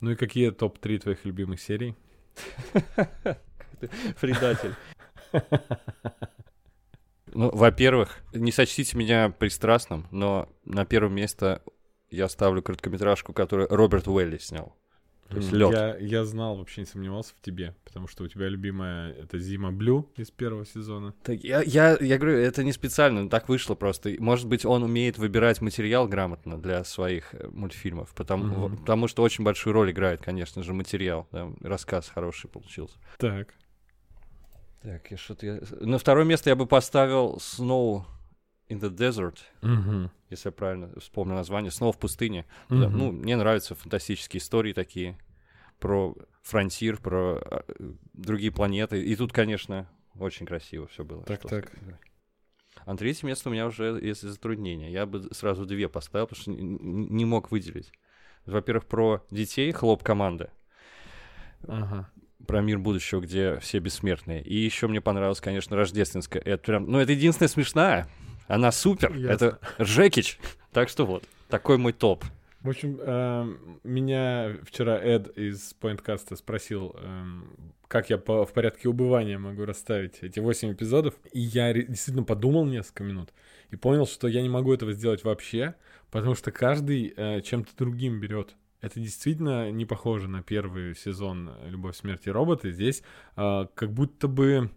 Ну и какие топ-3 твоих любимых серий? Предатель. Ну, во-первых, не сочтите меня пристрастным, но на первое место я ставлю короткометражку, которую Роберт Уэлли снял. То есть лед. Я, я знал, вообще не сомневался в тебе, потому что у тебя любимая это Зима Блю из первого сезона. Так я, я, я говорю, это не специально, так вышло просто. Может быть, он умеет выбирать материал грамотно для своих э, мультфильмов, потому, Мгм. потому что очень большую роль играет, конечно же, материал. да, рассказ хороший получился. Так. Так, и что-то я... На второе место я бы поставил Snow in the Desert, Мгм. если я правильно вспомню название. Снова в пустыне. Мгм. ну, мне нравятся фантастические истории такие про фронтир, про а, другие планеты. И тут, конечно, очень красиво все было. Так, так. сказать. А на третье место у меня уже есть затруднения. Я бы сразу две поставил, потому что не мог выделить. Во-первых, про детей, хлоп команды, Ага. про мир будущего, где все бессмертные. И еще мне понравилось, конечно, рождественская. Это прям, ну, это единственная смешная. Она супер. Ясно. Это Жекич. Так что вот, такой мой топ. В общем, эм, меня вчера Эд из Pointcast спросил, эм, как я по- в порядке убывания могу расставить эти 8 эпизодов. И я действительно подумал несколько минут и понял, что я не могу этого сделать вообще, потому что каждый э, чем-то другим берет. Это действительно не похоже на первый сезон «Любовь, смерти и роботы». Здесь э, как будто бы...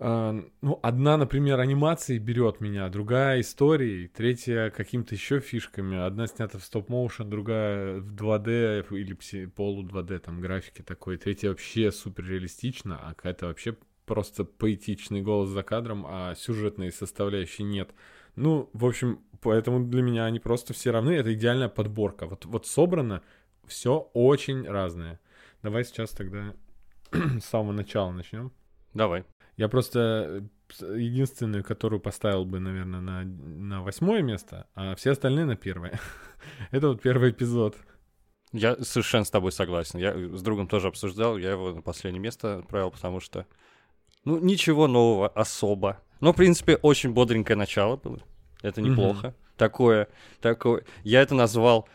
э, ну, одна, например, анимацией берет меня, другая историей, третья каким-то еще фишками. Одна снята в стоп-моушен, другая в 2D или пси- полу 2D, там графики такой. Третья вообще супер реалистична, а какая-то вообще просто поэтичный голос за кадром, а сюжетной составляющей нет. Ну, в общем, поэтому для меня они просто все равны. Это идеальная подборка. Вот, вот собрано все очень разное. Давай сейчас тогда с самого начала начнем. Давай. Я просто э, единственную, которую поставил бы, наверное, на, на восьмое место, а все остальные на первое. Это вот первый эпизод. Я совершенно с тобой согласен. Я с другом тоже обсуждал, я его на последнее место отправил, потому что, ну, ничего нового особо. Но, в принципе, очень бодренькое начало было. Это неплохо. Такое, такое. Я это назвал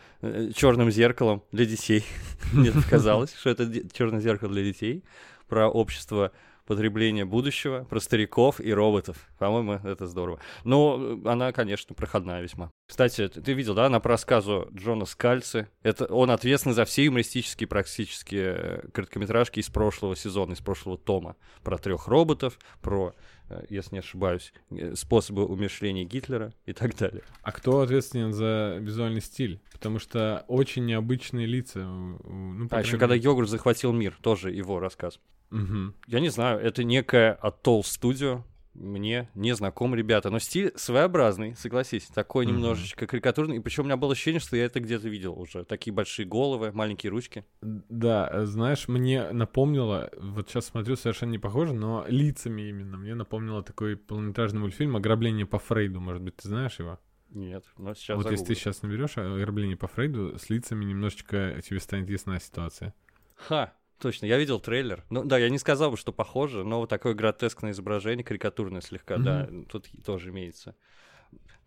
черным зеркалом для детей. Мне показалось, что это черное зеркало для детей про общество потребления будущего, про стариков и роботов. По-моему, это здорово. Но э, она, конечно, проходная весьма. Кстати, ты видел, да, по рассказу Джона Скальцы. Это он ответственный за все юмористические практически э, короткометражки из прошлого сезона, из прошлого тома. Про трех роботов, про, э, если не ошибаюсь, э, способы умершления Гитлера и так далее. А кто ответственен за визуальный стиль? Потому что очень необычные лица. Ну, А еще когда йогурт захватил мир, тоже его рассказ. Мгм. Я не знаю, это некая Atoll Studio. Мне не знакомы ребята, но стиль своеобразный, согласись, такой Мгм. немножечко карикатурный. И причем у меня было ощущение, что я это где-то видел уже. Такие большие головы, маленькие ручки. Да, э, знаешь, мне напомнило, вот сейчас смотрю, совершенно не похоже, но лицами именно. Мне напомнило такой полнометражный мультфильм «Ограбление по Фрейду». Может быть, ты знаешь его? Нет, но сейчас вот если ты загуглю. сейчас наберешь «Ограбление по Фрейду», с лицами немножечко тебе станет ясна ситуация. Ха, точно, я видел трейлер. Ну да, я не сказал бы, что похоже, но вот такое гротескное изображение, карикатурное слегка, да, тут тоже имеется.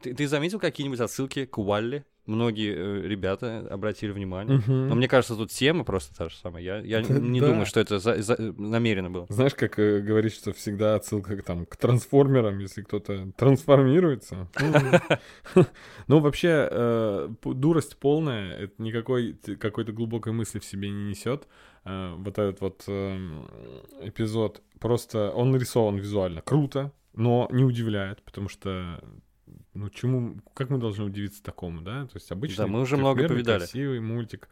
Ты, ты заметил какие-нибудь отсылки к Уалли? Многие э, ребята обратили внимание. Но мне кажется, тут тема просто та же самая. Я, я Да, не да. думаю, что это за- за- намеренно было. Знаешь, как э, говорить, что всегда отсылка к, там, к трансформерам, если кто-то трансформируется. Ну, вообще, э, дурость полная, это никакой какой-то глубокой мысли в себе не несет. Э, Вот этот вот эм, эпизод, просто он нарисован визуально круто, но не удивляет, потому что ну, чему, как мы должны удивиться такому, да? То есть обычно Да, мы уже много повидали. красивый мультик.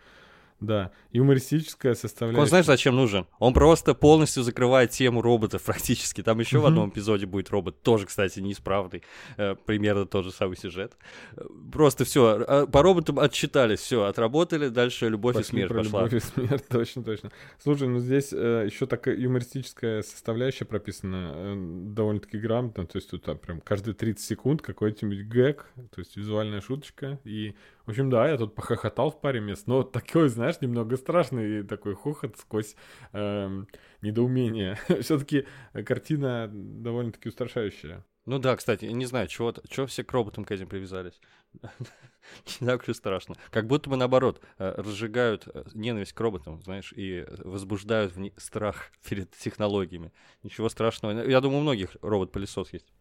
Да, юмористическая составляющая. Он знаешь, зачем нужен? Он просто полностью закрывает тему роботов практически. Там еще в Мгм. одном эпизоде будет робот, тоже, кстати, неисправный. Э, примерно тот же самый сюжет. Э, Просто все, по роботам отчитались, все, отработали, дальше любовь и Пошли смерть про пошла. любовь и смерть, точно, точно. Слушай, ну здесь еще такая юмористическая составляющая прописана э, довольно-таки грамотно. То есть тут а, прям каждые 30 секунд какой-нибудь гэг, то есть визуальная шуточка. И, в общем, да, я тут похохотал в паре мест, но такой, знаешь, немного страшный такой хохот сквозь эм, недоумение. Все-таки картина довольно-таки устрашающая. Ну да, кстати, не знаю, чего, чего все к роботам к этим привязались. Не так уж и страшно. Как будто бы наоборот, э, разжигают э, ненависть к роботам, знаешь, и возбуждают в страх перед технологиями. Ничего страшного. Я думаю, у многих робот-пылесос есть.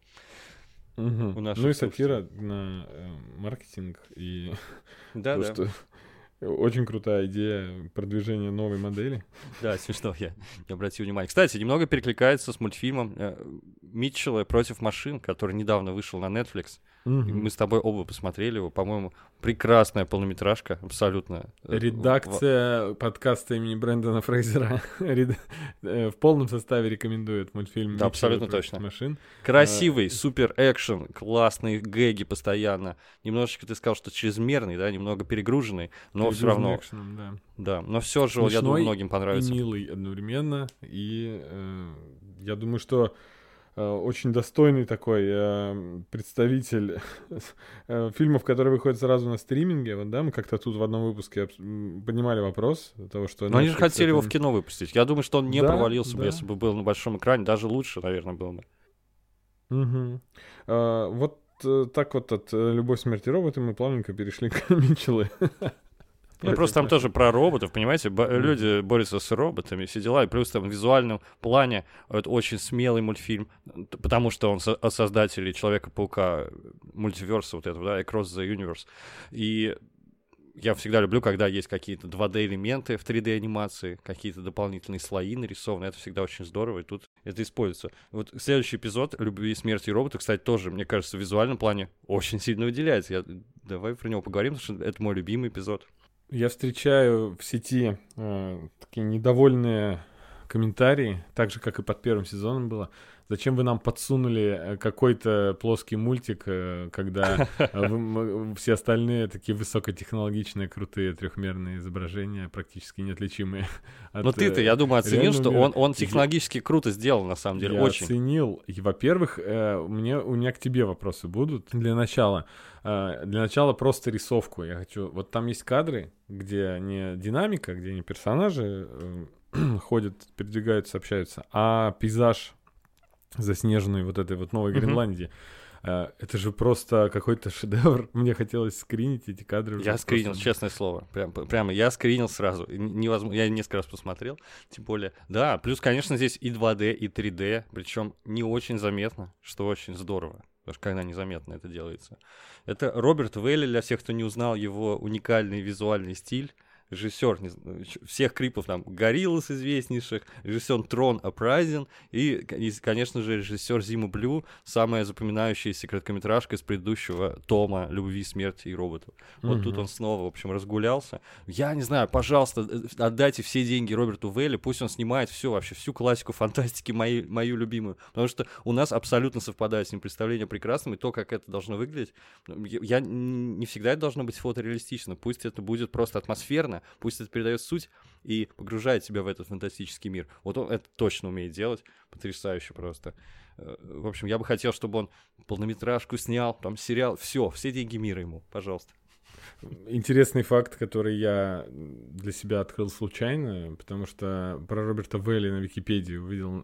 Мгм. У наших Ну и сатира на э, маркетинг и Да, то, да. что очень крутая идея продвижения новой модели. Да, смешно, я не обратил внимания. Кстати, немного перекликается с мультфильмом э, Митчелла против машин, который недавно вышел на Netflix. Мгм. Мы с тобой оба посмотрели его. По-моему, прекрасная полнометражка, абсолютно. э, Редакция подкаста имени Брэндона Фрейзера э, в полном составе рекомендует мультфильм Да, «Митчелл абсолютно точно. машин. Красивый, супер экшен, классные гэги постоянно. Немножечко ты сказал, что чрезмерный, да, немного перегруженный, но все равно, экшеном, да. да, но все же, я думаю, многим понравится. Милый одновременно. И э, я думаю, что э, очень достойный такой э, представитель э, фильмов, которые выходят сразу на стриминге. Вот, да, мы как-то тут в одном выпуске поднимали вопрос того, что... Но они же хотели его это- в кино выпустить. Я думаю, что он не Да, провалился бы, да. если бы был на большом экране. Даже лучше, наверное, было бы. Мгм. А, вот э, так вот от э, «Любовь, смерти роботы» мы плавненько перешли к Митчеллы. Ну, просто там тоже про роботов, понимаете, бо- Мгм. люди борются с роботами, все дела, и плюс там в визуальном плане это очень смелый мультфильм, потому что он со- от создателей Человека-паука, мультиверса вот этого, да, Across the Universe. И я всегда люблю, когда есть какие-то 2D-элементы в 3D-анимации, какие-то дополнительные слои нарисованы, это всегда очень здорово, и тут это используется. Вот следующий эпизод «Любви, смерти и роботы», кстати, тоже, мне кажется, в визуальном плане очень сильно выделяется. Я... Давай про него поговорим, потому что это мой любимый эпизод. Я встречаю в сети э, такие недовольные комментарии, так же, как и под первым сезоном было. Зачем вы нам подсунули э, какой-то плоский мультик, э, когда э, все остальные такие высокотехнологичные, крутые трехмерные изображения, практически неотличимые от... Но ты-то, э, я думаю, оценил, что он, он технологически круто сделал, на самом деле, Я очень. оценил. И, во-первых, э, мне, у меня к тебе вопросы будут. Для начала. Э, для начала просто рисовку. Я хочу... Вот там есть кадры, где не динамика, где не персонажи э, ходят, передвигаются, общаются, а пейзаж заснеженный вот этой вот Новой Мгм. Гренландии. Э, Это же просто какой-то шедевр. Мне хотелось скринить эти кадры. Я скринил, просто. честное слово. Прям, прямо я скринил сразу. Невозможно. Я несколько раз посмотрел. Тем более. Да, плюс, конечно, здесь и 2D, и 3D. Причем не очень заметно, что очень здорово. Потому что когда незаметно это делается. Это Роберт Вейли, для всех, кто не узнал его уникальный визуальный стиль. Режиссер знаю, ч- всех крипов там Гориллас известнейших, режиссер Трон Апрайзен и, конечно же, режиссер Зима Блю, самая запоминающаяся короткометражка из предыдущего тома «Любви, смерти и роботов». Вот тут Мгм. он снова, в общем, разгулялся. Я не знаю, пожалуйста, э, отдайте все деньги Роберту Вейли, пусть он снимает все вообще, всю классику фантастики, мою, мою любимую. Потому что у нас абсолютно совпадает с ним представление о прекрасном и то, как это должно выглядеть. Ну, Я, не всегда это должно быть фотореалистично. Пусть это будет просто атмосферно, пусть это передает суть и погружает тебя в этот фантастический мир. Вот он это точно умеет делать. Потрясающе просто. Э, В общем, я бы хотел, чтобы он полнометражку снял, там сериал, все, все деньги мира ему, пожалуйста. Интересный факт, который я для себя открыл случайно, потому что про Роберта Вэлли на Википедии увидел,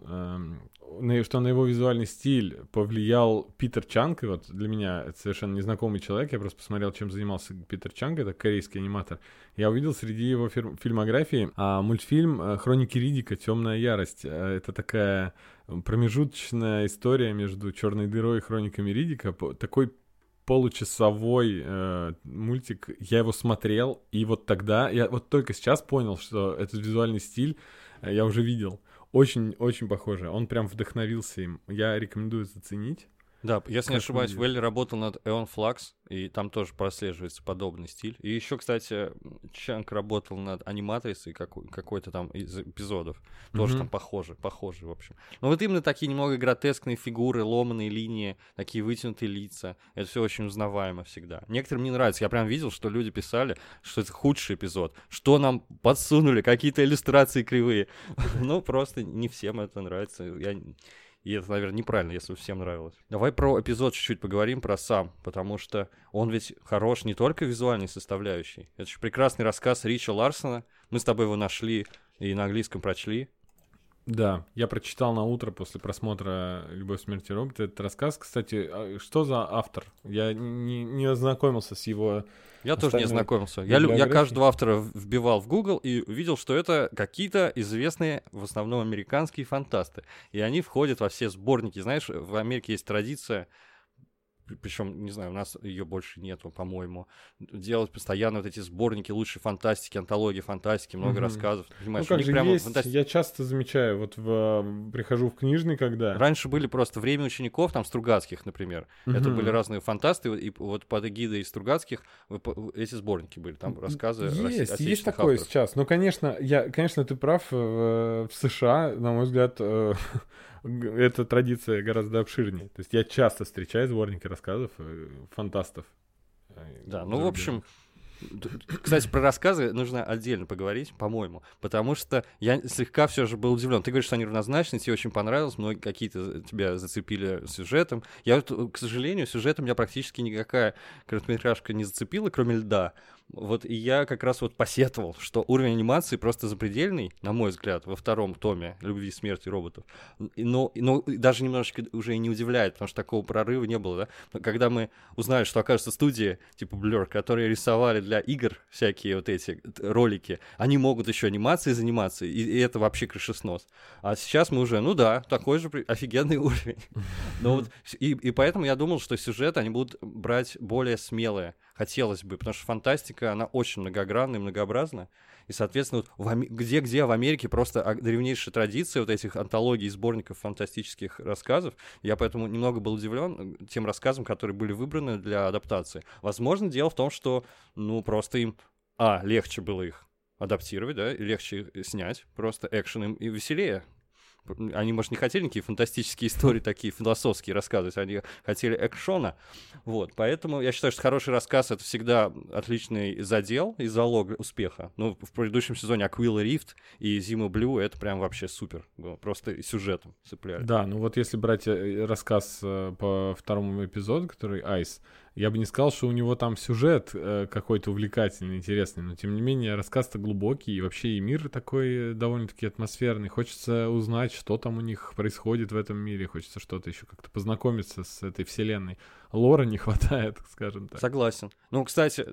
на- что на его визуальный стиль повлиял Питер Чанг, и вот для меня это совершенно незнакомый человек, я просто посмотрел, чем занимался Питер Чанг, это корейский аниматор. Я увидел среди его фир- фильмографии а, мультфильм э, «Хроники Ридика. Темная ярость». Э, Это такая промежуточная история между «Черной дырой» и «Хрониками Ридика», такой получасовой э, мультик. Я его смотрел, и вот тогда, я вот только сейчас понял, что этот визуальный стиль э, я уже видел. Очень-очень похоже. Он прям вдохновился им. Я рекомендую заценить. Да, если не ошибаюсь? Велли работал над Эон Флакс, и там тоже прослеживается подобный стиль. И еще, кстати, Чанг работал над аниматрицей какой- какой-то там из эпизодов. Тоже там похоже, похоже, в общем. Но вот именно такие немного гротескные фигуры, ломаные линии, такие вытянутые лица. Это все очень узнаваемо всегда. Некоторым не нравится. Я прям видел, что люди писали, что это худший эпизод. Что нам подсунули, какие-то иллюстрации кривые. Ну, просто не всем это нравится. Я и это, наверное, неправильно, если всем нравилось. Давай про эпизод чуть-чуть поговорим, про сам, потому что он ведь хорош не только визуальной составляющей. Это же прекрасный рассказ Рича Ларсона. Мы с тобой его нашли и на английском прочли. Да, я прочитал на утро после просмотра «Любовь, смерти и роботы» этот рассказ. Кстати, а что за автор? Я не, не ознакомился с его... Я тоже не ознакомился. Я, я каждого автора вбивал в Google и увидел, что это какие-то известные, в основном американские фантасты. И они входят во все сборники. Знаешь, в Америке есть традиция причем, не знаю, у нас ее больше нету, по-моему, делать постоянно вот эти сборники лучшей фантастики, антологии фантастики, много угу. рассказов. Понимаешь, ну как же прямо есть, фантасти... я часто замечаю, вот в, прихожу в книжный, когда... Раньше были просто время учеников, там, Стругацких, например, угу. это были разные фантасты, и вот под эгидой Стругацких эти сборники были, там рассказы Есть, есть такое авторов. сейчас, но, конечно, я, конечно, ты прав, в, в США, на мой взгляд, э, эта традиция гораздо обширнее. То есть я часто встречаю сборники рассказов э, фантастов. Э, да, ну, в общем, кстати, про рассказы нужно отдельно поговорить, по-моему, потому что я слегка все же был удивлен. Ты говоришь, что они равнозначны, тебе очень понравилось, многие какие-то тебя зацепили сюжетом. Я, к сожалению, сюжетом меня практически никакая короткометражка не зацепила, кроме льда. Вот и я как раз вот посетовал, что уровень анимации просто запредельный, на мой взгляд, во втором томе «Любви, смерти роботов». Но, но даже немножечко уже и не удивляет, потому что такого прорыва не было, да? Когда мы узнали, что, окажется, студии типа Blur, которые рисовали для игр всякие вот эти ролики, они могут еще анимацией заниматься, и, и это вообще крышеснос. А сейчас мы уже, ну да, такой же офигенный уровень. Но вот, и, и поэтому я думал, что сюжет они будут брать более смелые хотелось бы, потому что фантастика, она очень многогранная и многообразна. И, соответственно, вот где-где в Америке просто древнейшая традиция вот этих антологий, сборников фантастических рассказов. Я поэтому немного был удивлен э, тем рассказам, которые были выбраны для адаптации. Возможно, дело в том, что, ну, просто им, а, легче было их адаптировать, да, легче снять, просто экшен им и веселее они, может, не хотели никакие фантастические истории такие философские рассказывать, они хотели экшона. Вот, поэтому я считаю, что хороший рассказ — это всегда отличный задел и залог успеха. Ну, в предыдущем сезоне Аквилла Рифт и Зима Блю — это прям вообще супер. Просто сюжетом цепляли. Да, ну вот если брать э, рассказ э, по второму эпизоду, который «Айс», я бы не сказал, что у него там сюжет э, какой-то увлекательный, интересный, но тем не менее рассказ-то глубокий, и вообще и мир такой э, довольно-таки атмосферный. Хочется узнать, что там у них происходит в этом мире, хочется что-то еще как-то познакомиться с этой вселенной лора не хватает, скажем так. Согласен. Ну, кстати,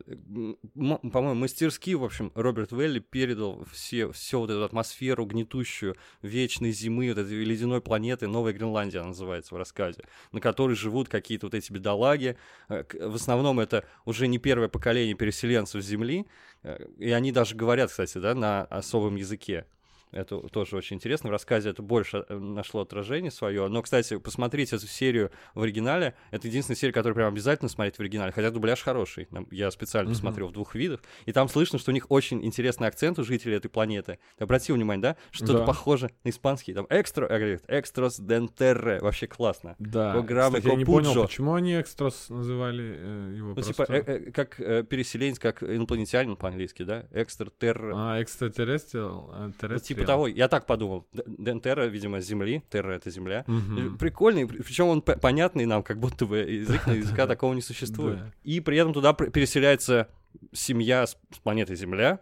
по-моему, мастерски, в общем, Роберт Велли передал все, все вот эту атмосферу гнетущую вечной зимы, вот этой ледяной планеты, Новая Гренландия называется в рассказе, на которой живут какие-то вот эти бедолаги. Э, в основном это уже не первое поколение переселенцев Земли, э, и они даже говорят, кстати, да, на особом языке. Это тоже очень интересно. В рассказе это больше э, нашло отражение свое. Но, кстати, посмотрите эту серию в оригинале. Это единственная серия, которую прям обязательно смотреть в оригинале. Хотя дубляж хороший. Я специально mm-hmm. посмотрел в двух видах. И там слышно, что у них очень интересный акцент у жителей этой планеты. Ты обратил внимание, да? Что-то да. похоже на испанский. Там экстра, говорит, экстрос дентерре. Вообще классно. Да. Кстати, я не понял, почему они экстрос называли э, его Ну, типа, просто... типа, э, э, как э, переселенец, как инопланетянин по-английски, да? Экстратерре. А, экстратеррестриал? Э, ну, типа типа того, я так подумал. Дентера, видимо, Земли, Терра — это Земля. Угу. Прикольный, причем он понятный нам, как будто бы язык на языка такого не существует. И при этом туда переселяется семья с планеты Земля,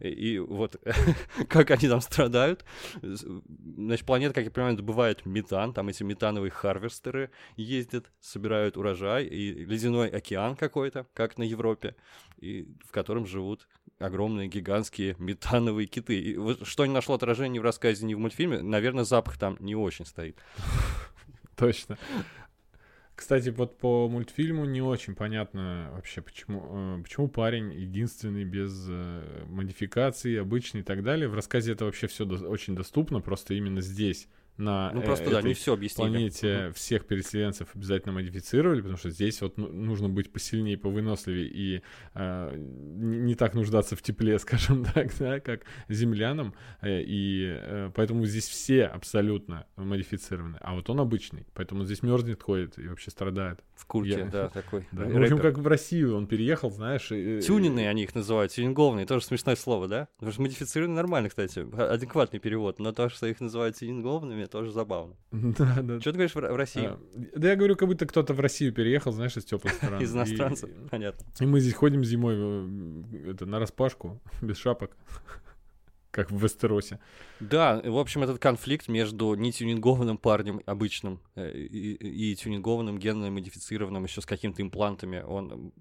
и вот как они там страдают. Значит, планета, как я понимаю, добывает метан, там эти метановые харвестеры ездят, собирают урожай, и ледяной океан какой-то, как на Европе, и в котором живут огромные гигантские метановые киты. И что не нашло отражения в рассказе, ни в мультфильме, наверное, запах там не очень стоит. Точно. Кстати, вот по мультфильму не очень понятно вообще, почему, э, почему парень единственный без э, модификаций, обычный и так далее. В рассказе это вообще все очень доступно, просто именно здесь на ну, просто, да, не все объяснили. планете всех переселенцев обязательно модифицировали, потому что здесь вот ну, нужно быть посильнее, повыносливее и э, не, так нуждаться в тепле, скажем так, да, как землянам. Э, и э, поэтому здесь все абсолютно модифицированы. А вот он обычный, поэтому здесь мерзнет, ходит и вообще страдает. В курте, Я... да, такой. Да. В общем, как в Россию он переехал, знаешь. И... Тюненные они их называют, тюнингованные, тоже смешное слово, да? Потому что модифицированные нормально, кстати, адекватный перевод, но то, что их называют тюнингованными, тоже забавно. Да, да. Что ты говоришь в России? А, да я говорю, как будто кто-то в Россию переехал, знаешь, из теплых стран. Из иностранцев, понятно. И мы здесь ходим зимой это, на распашку, без шапок. как в Вестеросе. Да, в общем, этот конфликт между нетюнингованным парнем обычным э, и, и тюнингованным, генно модифицированным еще с какими-то имплантами, он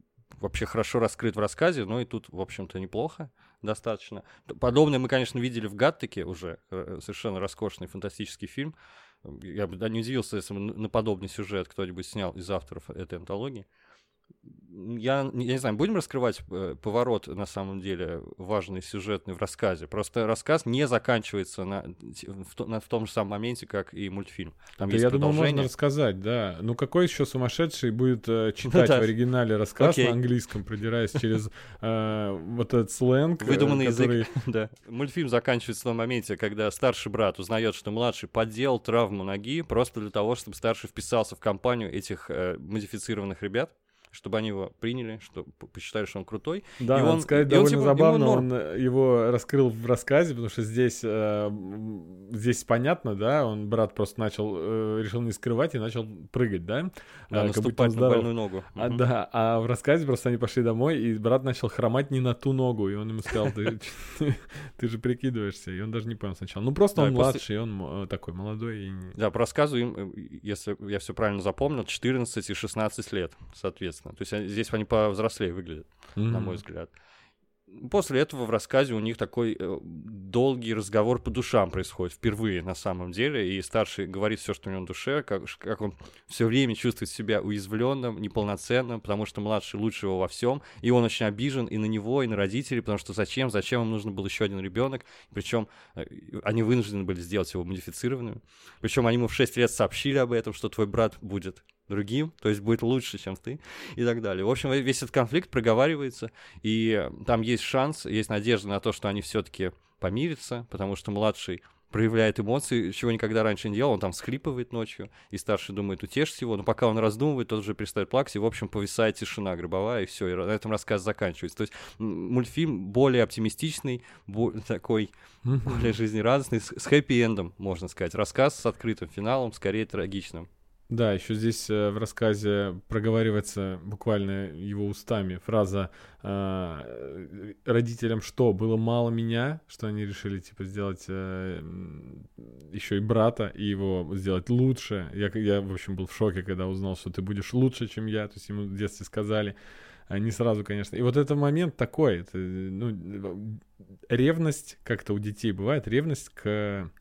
вообще хорошо раскрыт в рассказе, но и тут, в общем-то, неплохо достаточно. Подобное мы, конечно, видели в Гаттеке уже, э, совершенно роскошный фантастический фильм. Я бы не удивился, если бы на подобный сюжет кто-нибудь снял из авторов этой антологии я, я не знаю, будем раскрывать э, поворот, на самом деле, важный сюжетный в рассказе. Просто рассказ не заканчивается на, в, на, в том же самом моменте, как и мультфильм. Там да есть я думаю, можно рассказать, да. Ну какой еще сумасшедший будет э, читать в оригинале рассказ на английском, продираясь через э, вот этот сленг? Выдуманный язык, да. Мультфильм заканчивается в том моменте, когда старший брат узнает, что младший подделал травму ноги просто для того, чтобы старший вписался в компанию этих модифицированных ребят чтобы они его приняли, чтобы посчитали, что он крутой. Да, и он, сказать, и довольно он, типа, забавно, он э, его раскрыл в рассказе, потому что здесь, э, здесь понятно, да, он, брат просто начал, э, решил не скрывать и начал прыгать, да? Да, э, наступать на больную ногу. А, угу. Да, а в рассказе просто они пошли домой, и брат начал хромать не на ту ногу, и он ему сказал, ты, ты же прикидываешься, и он даже не понял сначала. Ну, просто он младший, он э, такой молодой. Да, по рассказу им, э, если я все правильно запомнил, 14 и 16 лет, соответственно интересно. То есть здесь они повзрослее выглядят, mm-hmm. на мой взгляд. После этого в рассказе у них такой э, долгий разговор по душам происходит впервые на самом деле, и старший говорит все, что у него на душе, как, как он все время чувствует себя уязвленным, неполноценным, потому что младший лучше его во всем, и он очень обижен и на него, и на родителей, потому что зачем, зачем им нужно был еще один ребенок, причем э, они вынуждены были сделать его модифицированным, причем они ему в 6 лет сообщили об этом, что твой брат будет другим, то есть будет лучше, чем ты, и так далее. В общем, весь этот конфликт проговаривается, и там есть шанс, есть надежда на то, что они все-таки помирятся, потому что младший проявляет эмоции, чего никогда раньше не делал, он там схлипывает ночью, и старший думает утешить его, но пока он раздумывает, тот уже перестает плакать, и, в общем, повисает тишина гробовая, и все, и на этом рассказ заканчивается. То есть мультфильм более оптимистичный, более, такой, более жизнерадостный, с, с хэппи-эндом, можно сказать. Рассказ с открытым финалом, скорее трагичным. Да, еще здесь э, в рассказе проговаривается буквально его устами фраза э, родителям что было мало меня, что они решили типа сделать э, еще и брата и его сделать лучше. Я, я в общем был в шоке, когда узнал, что ты будешь лучше, чем я, то есть ему в детстве сказали. А не сразу, конечно. И вот этот момент такой, это, ну, ревность как-то у детей бывает, ревность к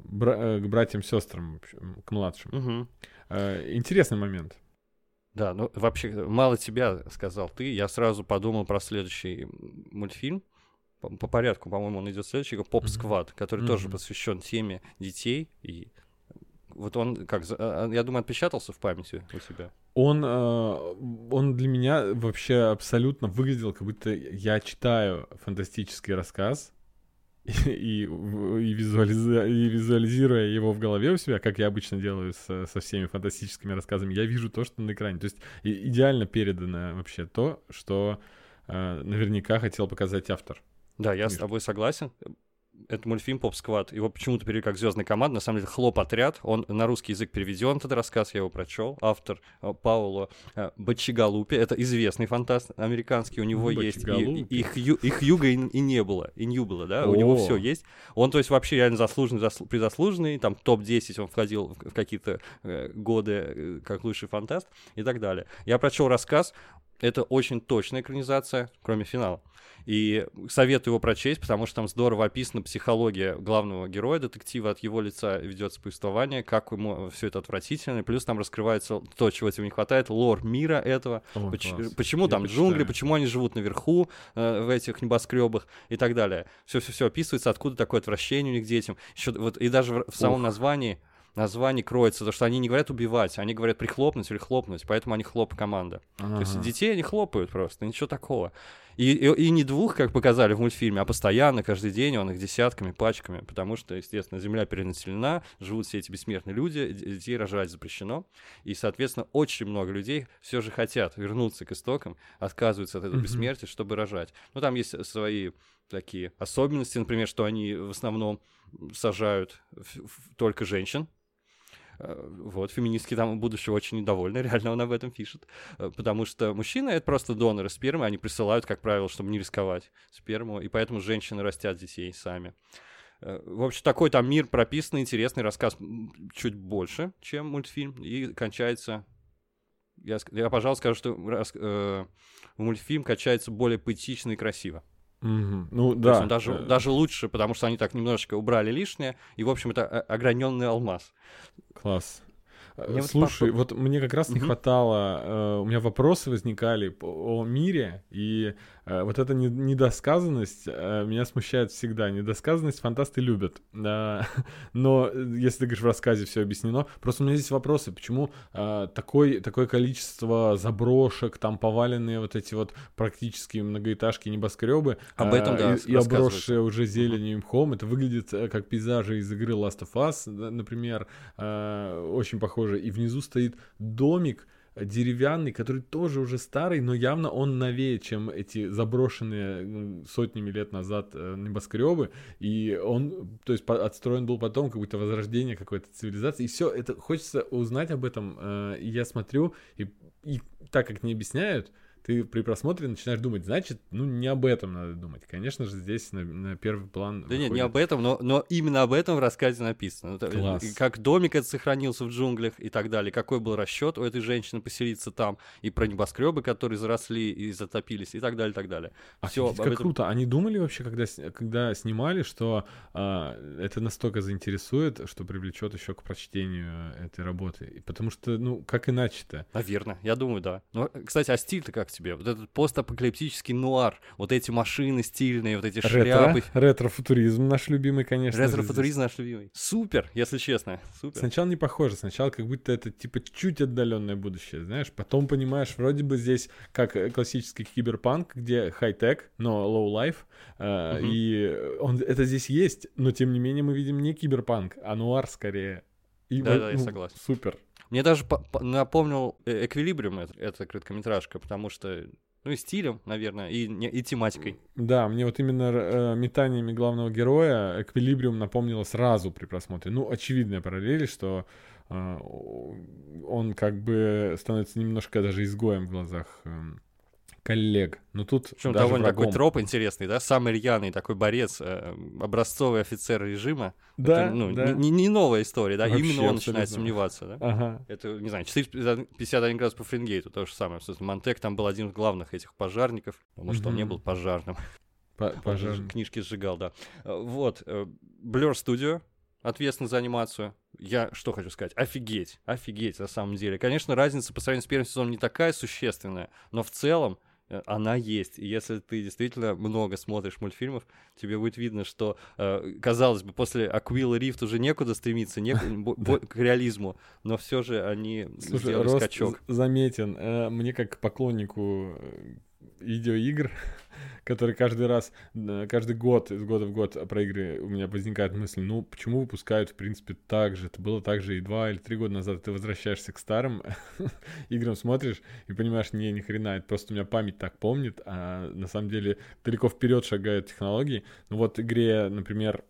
бра- э, к братьям-сестрам, к младшим. Угу. Интересный момент. Да, ну вообще мало тебя сказал ты. Я сразу подумал про следующий мультфильм. По, по порядку, по-моему, он идет следующий, Поп Сквад, который mm-hmm. тоже посвящен теме детей. И вот он, как, а, я думаю, отпечатался в памяти у себя. Он, он для меня вообще абсолютно выглядел, как будто я читаю фантастический рассказ, и, и, визуализируя, и визуализируя его в голове у себя, как я обычно делаю со, со всеми фантастическими рассказами, я вижу то, что на экране. То есть идеально передано вообще то, что э, наверняка хотел показать автор. Да, я Мир. с тобой согласен это мультфильм Поп Сквад. Его почему-то перевели как Звездная команда. На самом деле Хлоп отряд. Он на русский язык переведен, этот рассказ, я его прочел. Автор э, Пауло э, Бачигалупи. Это известный фантаст американский. У него есть и, и, Хью, и Хьюга и, и не было. И Нью было, да? У него все есть. Он, то есть, вообще реально заслуженный, заслу, призаслуженный. Там топ-10 он входил в, в какие-то э, годы э, как лучший фантаст и так далее. Я прочел рассказ. Это очень точная экранизация, кроме финала. И советую его прочесть, потому что там здорово описана психология главного героя детектива, от его лица ведется повествование, как ему все это отвратительно, плюс там раскрывается то, чего тебе не хватает, лор мира этого, О, поч- класс. почему Я там почитаю. джунгли, почему они живут наверху э, в этих небоскребах и так далее. Все-все-все описывается, откуда такое отвращение у них к детям. Еще, вот, и даже в, в самом Ух. названии названии кроется, то что они не говорят убивать, они говорят прихлопнуть или хлопнуть, поэтому они хлоп команда. Ага. То есть детей они хлопают просто, ничего такого. И, и, и не двух, как показали в мультфильме, а постоянно, каждый день он их десятками, пачками, потому что, естественно, Земля перенаселена, живут все эти бессмертные люди, детей рожать запрещено, и, соответственно, очень много людей все же хотят вернуться к истокам, отказываются от этого бессмертия, чтобы рожать. Ну, там есть свои такие особенности, например, что они в основном сажают только женщин, вот, феминистки там будущего очень недовольны, реально он об этом пишет. Э, потому что мужчины — это просто доноры спермы, они присылают, как правило, чтобы не рисковать сперму, и поэтому женщины растят детей сами. Э, в общем, такой там мир прописанный, интересный рассказ чуть больше, чем мультфильм, и кончается... Я, я пожалуй, скажу, что рас, э, мультфильм качается более поэтично и красиво. Угу. Ну да. даже, э... даже лучше, потому что они так немножечко убрали лишнее, и, в общем, это ограненный алмаз. Класс. Мне Слушай, вот, вот мне как раз угу. не хватало, э, у меня вопросы возникали о мире, и Э, вот эта недосказанность э, меня смущает всегда. Недосказанность фантасты любят. Но если ты говоришь, в рассказе все объяснено, просто у меня здесь вопросы. Почему э, такой, такое количество заброшек, там поваленные вот эти вот практически многоэтажки, небоскребы, Об этом, да, и, и обросшие уже зеленью и мхом, это выглядит как пейзажи из игры Last of Us, например, очень похоже. И внизу стоит домик, деревянный, который тоже уже старый, но явно он новее, чем эти заброшенные сотнями лет назад э, небоскребы. И он, то есть, отстроен был потом какое-то возрождение какой-то цивилизации. И все, это хочется узнать об этом. Э, я смотрю, и, и так как не объясняют, ты при просмотре начинаешь думать, значит, ну не об этом надо думать. Конечно же, здесь на, на первый план. Да выходит... нет, не об этом, но, но именно об этом в рассказе написано. Класс. Как домик это сохранился в джунглях и так далее. Какой был расчет у этой женщины поселиться там, и про небоскребы, которые заросли и затопились, и так далее, и так далее. Все как этом... круто. Они думали вообще, когда, когда снимали, что а, это настолько заинтересует, что привлечет еще к прочтению этой работы. Потому что, ну, как иначе-то? Наверное, я думаю, да. Ну, кстати, а стиль-то как тебе. Вот этот постапокалиптический нуар, вот эти машины стильные, вот эти шляпы. Ретро-футуризм наш любимый, конечно. Ретро-футуризм наш любимый. Супер, если честно. Супер. Сначала не похоже, сначала как будто это типа чуть отдаленное будущее, знаешь. Потом понимаешь, вроде бы здесь как классический киберпанк, где хай-тек, но low-life. Э, угу. И он, это здесь есть, но тем не менее мы видим не киберпанк, а нуар скорее. И да, вот, да, я ну, согласен. Супер. Мне даже напомнил э, Эквилибриум эта, эта короткометражка, потому что ну и стилем, наверное, и, и тематикой. Да, мне вот именно э, метаниями главного героя Эквилибриум напомнило сразу при просмотре. Ну, очевидная параллель, что э, он как бы становится немножко даже изгоем в глазах э, коллег. Но тут Причем довольно врагом. такой троп интересный, да? Самый рьяный такой борец, э, образцовый офицер режима. Да, Это, ну, да. Не, не новая история, да? Вообще, Именно он абсолютно. начинает сомневаться, да? Ага. Это, не знаю, 451 градус по Фаренгейту, то же самое. Собственно, Монтек там был один из главных этих пожарников, потому что mm-hmm. он не был пожарным. Пожарным. Книжки сжигал, да. Э, вот. Э, Blur Studio, ответственный за анимацию. Я что хочу сказать? Офигеть, офигеть на самом деле. Конечно, разница по сравнению с первым сезоном не такая существенная, но в целом она есть. И если ты действительно много смотришь мультфильмов, тебе будет видно, что, э, казалось бы, после Аквилла Рифт уже некуда стремиться не, к реализму, но все же они Слушай, сделали рост скачок. заметен. Э, мне как поклоннику видеоигр, который каждый раз, каждый год, из года в год про игры у меня возникает мысль, ну, почему выпускают, в принципе, так же? Это было так же и два или три года назад. Ты возвращаешься к старым играм, смотришь и понимаешь, не, ни хрена, это просто у меня память так помнит, а на самом деле далеко вперед шагают технологии. Ну вот игре, например,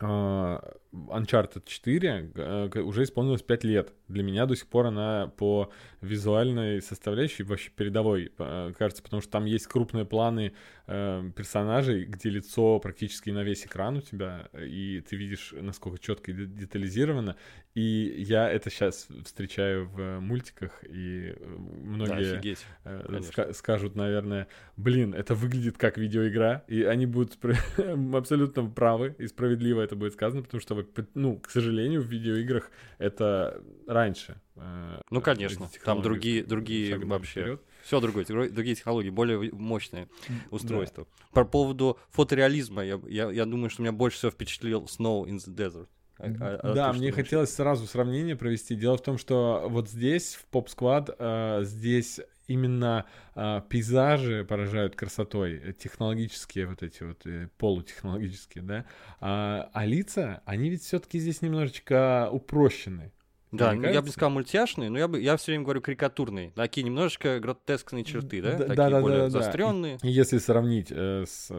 Uncharted 4 э, уже исполнилось 5 лет. Для меня до сих пор она по визуальной составляющей вообще передовой э, кажется, потому что там есть крупные планы э, персонажей, где лицо практически на весь экран у тебя, и ты видишь, насколько четко и детализировано. И я это сейчас встречаю в мультиках, и многие да, ска- скажут, наверное, блин, это выглядит как видеоигра, и они будут абсолютно правы, и справедливо это будет сказано, потому что ну, к сожалению, в видеоиграх это раньше. Э, ну, конечно, там другие, другие вообще... Все другое, другие технологии, более мощные устройства. Да. По поводу фотореализма, я, я, я думаю, что меня больше всего впечатлил Snow in the Desert. А, а, а да, мне хотелось сразу сравнение провести. Дело в том, что вот здесь, в Pop Squad, э, здесь именно э, пейзажи поражают красотой, э, технологические вот эти вот, э, полутехнологические, да, а, а лица, они ведь все-таки здесь немножечко упрощены. Да, ну, я бы сказал мультяшные, но я бы я все время говорю карикатурные, такие немножечко гротескные черты, да, да такие да, более да, заостренные. Да. Если сравнить э, с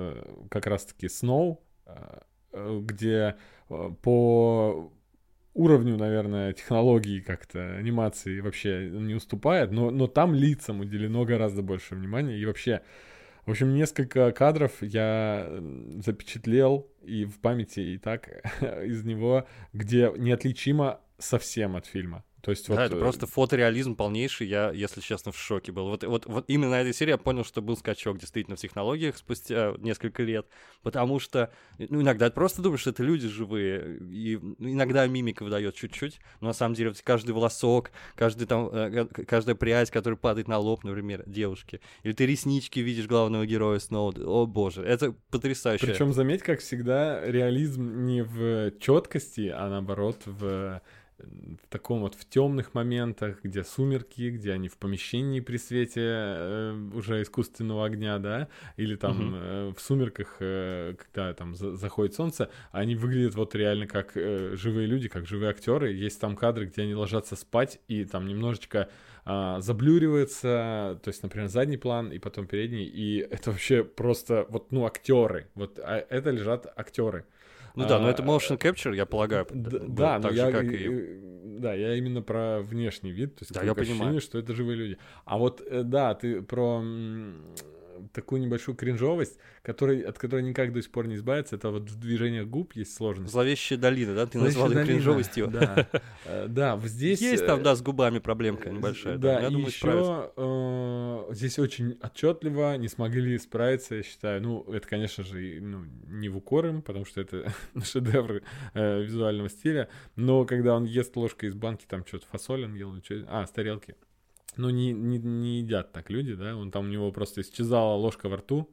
как раз-таки Snow, э, где э, по уровню, наверное, технологий как-то, анимации вообще не уступает, но, но там лицам уделено гораздо больше внимания. И вообще, в общем, несколько кадров я запечатлел и в памяти, и так из него, где неотличимо совсем от фильма. То есть да, вот, это э, просто фотореализм полнейший. Я, если честно, в шоке был. Вот, вот, вот именно на этой серии я понял, что был скачок действительно в технологиях спустя несколько лет. Потому что, ну, иногда ты просто думаешь, что это люди живые. И иногда мимика выдает чуть-чуть. Но на самом деле вот каждый волосок, каждый там, э, каждая прядь, которая падает на лоб, например, девушки. Или ты реснички видишь главного героя снова. О боже, это потрясающе. Причем заметь, как всегда, реализм не в четкости, а наоборот в в таком вот в темных моментах, где сумерки, где они в помещении при свете э, уже искусственного огня, да, или там Мгм. э, в сумерках, э, когда там за- заходит солнце, они выглядят вот реально как э, живые люди, как живые актеры. Есть там кадры, где они ложатся спать и там немножечко а, заблюривается, то есть, например, задний план и потом передний, и это вообще просто вот ну актеры, вот а это лежат актеры. Ну да, но А, это motion capture, я полагаю. Был Да, но так я, же, как и- и- да, я именно про внешний вид, то есть Да, я понимаю. ощущение, что это живые люди. А вот, э, да, ты про такую небольшую кринжовость, которой, от которой никак до сих пор не избавиться, это вот в движениях губ есть сложность. Зловещая долина, да? Ты назвал ее Долина, кринжовостью. Да, Э, да, здесь... Есть э, там, да, с губами проблемка небольшая. Да, я и еще здесь очень отчетливо не смогли справиться, я считаю. Ну, это, конечно же, ну, не в укор им, потому что это шедевр э, визуального стиля. Но когда он ест ложкой из банки, там что-то фасоль он ел, а, с тарелки. Ну, не, не, не едят так люди, да. Он там у него просто исчезала ложка во рту,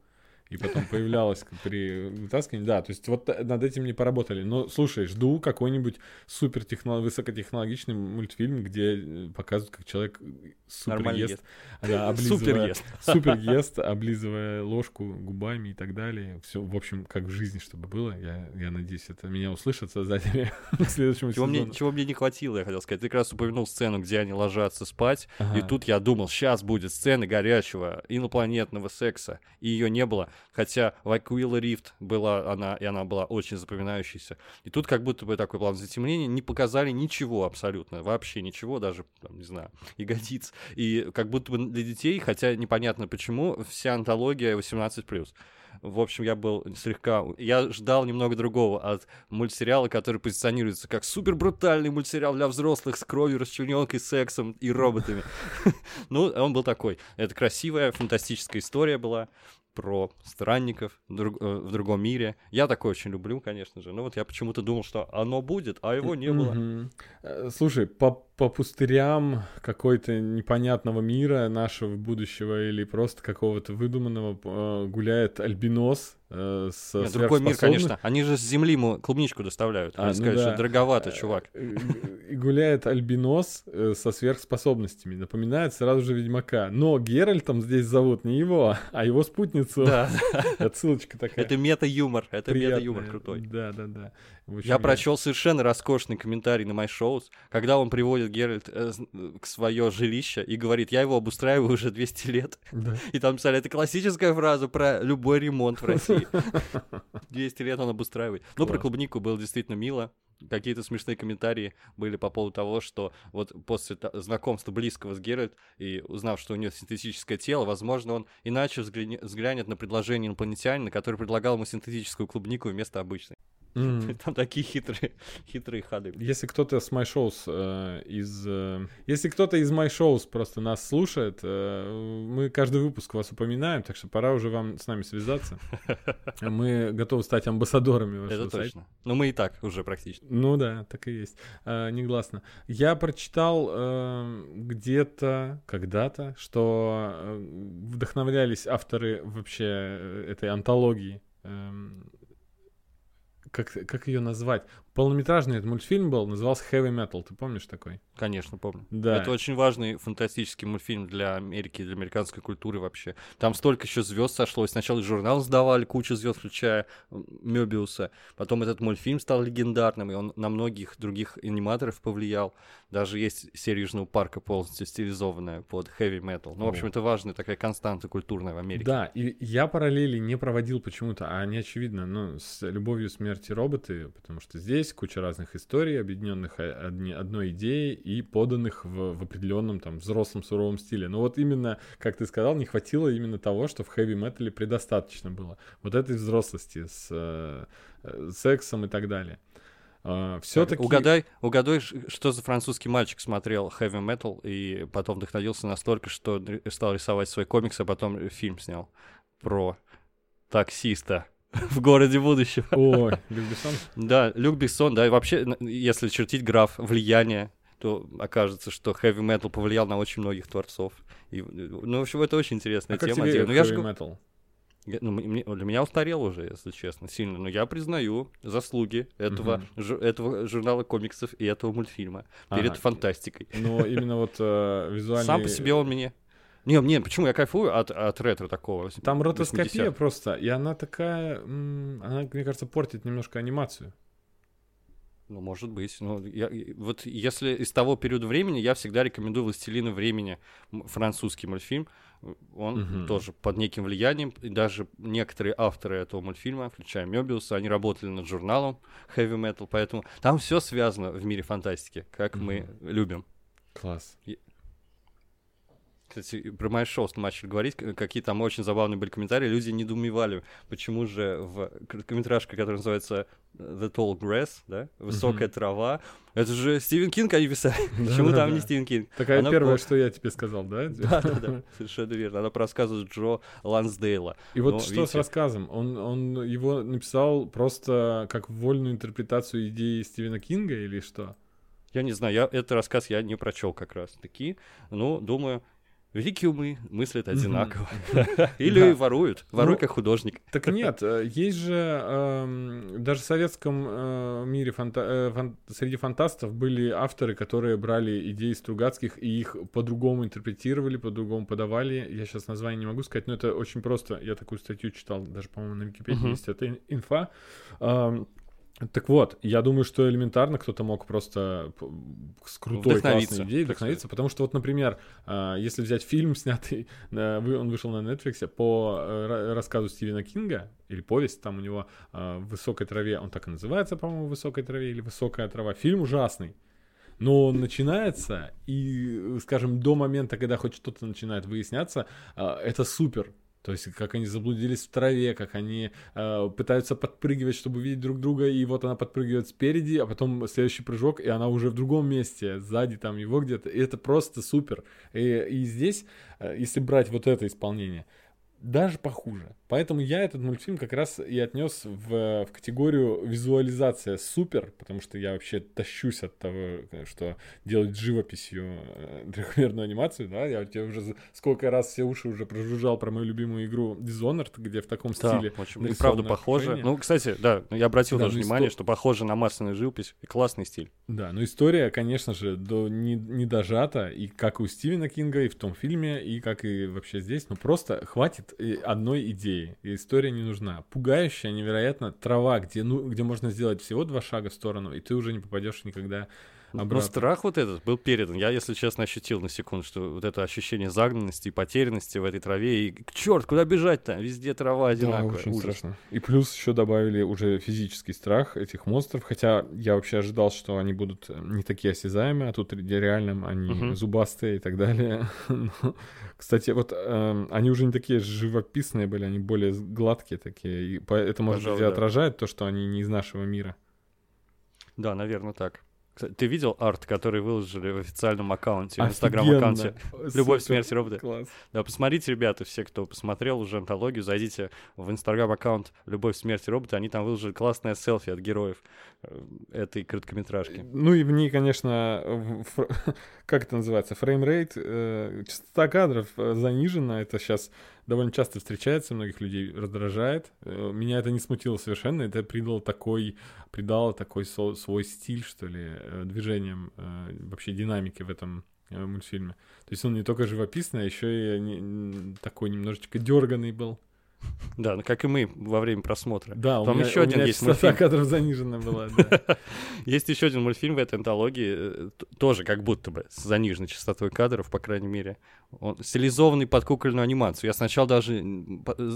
и потом появлялась к- при вытаскивании. Да, то есть вот э, над этим не поработали. Но, слушай, жду какой-нибудь супер высокотехнологичный мультфильм, где э, показывают, как человек супер ест. Супер ест. Супер ест, облизывая ложку губами и так далее. Все, в общем, как в жизни, чтобы было. Я, я надеюсь, это меня услышат создатели к следующему Чего мне, сезону. чего мне не хватило, я хотел сказать. Ты как раз упомянул сцену, где они ложатся спать. Ага. И тут я думал, сейчас будет сцена горячего инопланетного секса. И ее не было. Хотя Aquila Rift была она, и она была очень запоминающейся. И тут как будто бы такой план затемнения не показали ничего абсолютно. Вообще ничего, даже, там, не знаю, ягодиц. И как будто бы для детей, хотя непонятно почему, вся антология 18+. В общем, я был слегка... Я ждал немного другого от мультсериала, который позиционируется как супер брутальный мультсериал для взрослых с кровью, расчлененкой, сексом и роботами. Ну, он был такой. Это красивая, фантастическая история была про странников друг- э, в другом мире. Я такое очень люблю, конечно же. Но вот я почему-то думал, что оно будет, а его не было. Э, Слушай, по, по пустырям какой-то непонятного мира нашего будущего или просто какого-то выдуманного э, гуляет альбинос э, с Нет, другой мир, конечно. Они же с земли ему клубничку доставляют. А, Они ну сказали, да. что дороговато, чувак. Э, И гуляет альбинос э, со сверхспособностями. Напоминает сразу же Ведьмака. Но Геральтом здесь зовут не его, а его спутницу. Да, Отсылочка такая. это мета-юмор. Это мета-юмор крутой. Да, да, да. Общем, Я прочел совершенно роскошный комментарий на My Shows, когда он приводит Геральт э, с- к свое жилище и говорит, я его обустраиваю уже 200 лет. Да. И там писали, это классическая фраза про любой ремонт в России. 200 лет он обустраивает. Ну, про клубнику было действительно мило. Какие-то смешные комментарии были по поводу того, что вот после знакомства близкого с Геральт и узнав, что у него синтетическое тело, возможно, он иначе взгляне- взглянет на предложение инопланетянина, который предлагал ему синтетическую клубнику вместо обычной. М. Там такие хитрые, хитрые ходы. Если кто-то с My Shows э, из... э, если кто-то из My Shows просто нас слушает, э, мы каждый выпуск вас упоминаем, так что пора уже вам с нами связаться. Мы готовы стать амбассадорами вашего Это сайта. точно. Но мы и так уже практически. Ну да, так и есть. А, негласно. Я прочитал э, где-то, когда-то, что э, вдохновлялись авторы вообще э, этой антологии. Как, как ее назвать? Полнометражный этот мультфильм был, назывался Heavy Metal. Ты помнишь такой? Конечно, помню. Да. Это очень важный фантастический мультфильм для Америки, для американской культуры вообще. Там столько еще звезд сошлось. Сначала журнал сдавали, кучу звезд, включая м, Мёбиуса. Потом этот мультфильм стал легендарным, и он на многих других аниматоров повлиял. Даже есть серия Южного парка полностью стилизованная под heavy metal. Ну, в общем, это важная такая константа культурная в Америке. Да, и я параллели не проводил почему-то, а они очевидно, ну, с «Любовью, смертью смерти-роботы, потому что здесь куча разных историй, объединенных одни, одной идеей и поданных в, в определенном там взрослом суровом стиле. Но вот именно, как ты сказал, не хватило именно того, что в хэви-метале предостаточно было. Вот этой взрослости с э, сексом и так далее. Uh, все-таки... Угадай, угадай, что за французский мальчик смотрел heavy metal и потом вдохновился настолько, что стал рисовать свой комикс, а потом фильм снял про таксиста в городе будущего. Ой, Люк Бессон? Да, Люк Бессон, да, и вообще, если чертить граф влияния, то окажется, что heavy metal повлиял на очень многих творцов. И, ну, в общем, это очень интересная а тема. Как тебе ну, heavy metal? ну, мне, для меня устарел уже, если честно, сильно. Но я признаю заслуги этого, угу. жу, этого журнала комиксов и этого мультфильма ага. перед фантастикой. Но именно вот э, визуальный... Сам по себе он мне... Не, не, почему я кайфую от, от ретро такого? Там ротоскопия просто, и она такая, она, мне кажется, портит немножко анимацию. Ну, может быть. Ну, я, вот если из того периода времени, я всегда рекомендую «Властелина времени», французский мультфильм. Он угу. тоже под неким влиянием. И даже некоторые авторы этого мультфильма, включая Мёбиуса, они работали над журналом Heavy Metal, поэтому там все связано в мире фантастики, как угу. мы любим. Класс. Кстати, про мое шоу начали говорить, какие там очень забавные были комментарии. Люди недоумевали, почему же в короткометражке, которая называется The Tall Grass, да, высокая mm-hmm. трава, это же Стивен Кинг они писали. Почему там не Стивен Кинг? Такая первая, что я тебе сказал, да? Да, да, да, совершенно верно. Она про рассказы Джо Лансдейла. И вот что с рассказом? Он, он его написал просто как вольную интерпретацию идеи Стивена Кинга или что? Я не знаю, я, этот рассказ я не прочел как раз таки. Ну, думаю, великие умы мыслят одинаково. Или воруют. Воруй ну, как художник. Так нет, э, есть же эм, даже в советском э, мире э, среди фантастов были авторы, которые брали идеи Стругацких и их по-другому интерпретировали, по-другому подавали. Я сейчас название не могу сказать, но это очень просто. Я такую статью читал, даже, по-моему, на Википедии есть эта инфа. Так вот, я думаю, что элементарно кто-то мог просто с крутой классной идеей вдохновиться, потому что вот, например, а, если взять фильм, снятый, он вышел на Netflix по э, рассказу Стивена Кинга, или повесть там у него а, в «Высокой траве», он так и называется, по-моему, «В высокой траве» или «Высокая трава». Фильм ужасный, но он начинается, и, скажем, до момента, когда хоть что-то начинает выясняться, а, это супер. То есть, как они заблудились в траве, как они э, пытаются подпрыгивать, чтобы увидеть друг друга, и вот она подпрыгивает спереди, а потом следующий прыжок, и она уже в другом месте, сзади там его где-то. И это просто супер. И, и здесь, э, если брать вот это исполнение, даже похуже. Поэтому я этот мультфильм как раз и отнес в, в категорию визуализация супер, потому что я вообще тащусь от того, что делать живописью э, трехмерную анимацию, да, я тебе уже сколько раз все уши уже прожужжал про мою любимую игру Dishonored, где в таком да, стиле. Очень, и правда похоже. Ну, кстати, да, я обратил да, даже внимание, истор... что похоже на масляную живопись и классный стиль. Да, но история, конечно же, до, не, не дожата, и как у Стивена Кинга, и в том фильме, и как и вообще здесь, но просто хватит одной идеи. История не нужна. Пугающая, невероятно, трава, где, ну, где можно сделать всего два шага в сторону, и ты уже не попадешь никогда обратно. Но страх вот этот был передан. Я, если честно, ощутил на секунду, что вот это ощущение загнанности и потерянности в этой траве. И черт, куда бежать-то? Везде трава одинаковая. Да, очень Ужас. страшно. И плюс еще добавили уже физический страх этих монстров. Хотя я вообще ожидал, что они будут э, не такие осязаемые, а тут реально они угу. зубастые и так далее. Кстати, вот э, они уже не такие живописные были, они более гладкие такие. И это, может Пожалуй, быть, да. отражает то, что они не из нашего мира. Да, наверное, так. Ты видел арт, который выложили в официальном аккаунте, в инстаграм-аккаунте «Любовь, смерть, роботы»? Класс. Да, посмотрите, ребята, все, кто посмотрел уже антологию, зайдите в инстаграм-аккаунт «Любовь, смерть, роботы», они там выложили классное селфи от героев э, этой короткометражки. Ну и в ней, конечно, как это называется, frame rate, э, частота кадров э, занижена, это сейчас довольно часто встречается, многих людей раздражает. Э, меня это не смутило совершенно, это придало такой, придало такой свой стиль, что ли, э, движением, э, вообще динамики в этом мультфильме. То есть он не только живописный, а еще и такой немножечко дерганный был. Да, ну как и мы во время просмотра. Да, Там у меня, еще у один меня есть мультфильм. кадров занижена была, да. Есть еще один мультфильм в этой антологии, тоже как будто бы с заниженной частотой кадров, по крайней мере. Он стилизованный под кукольную анимацию. Я сначала даже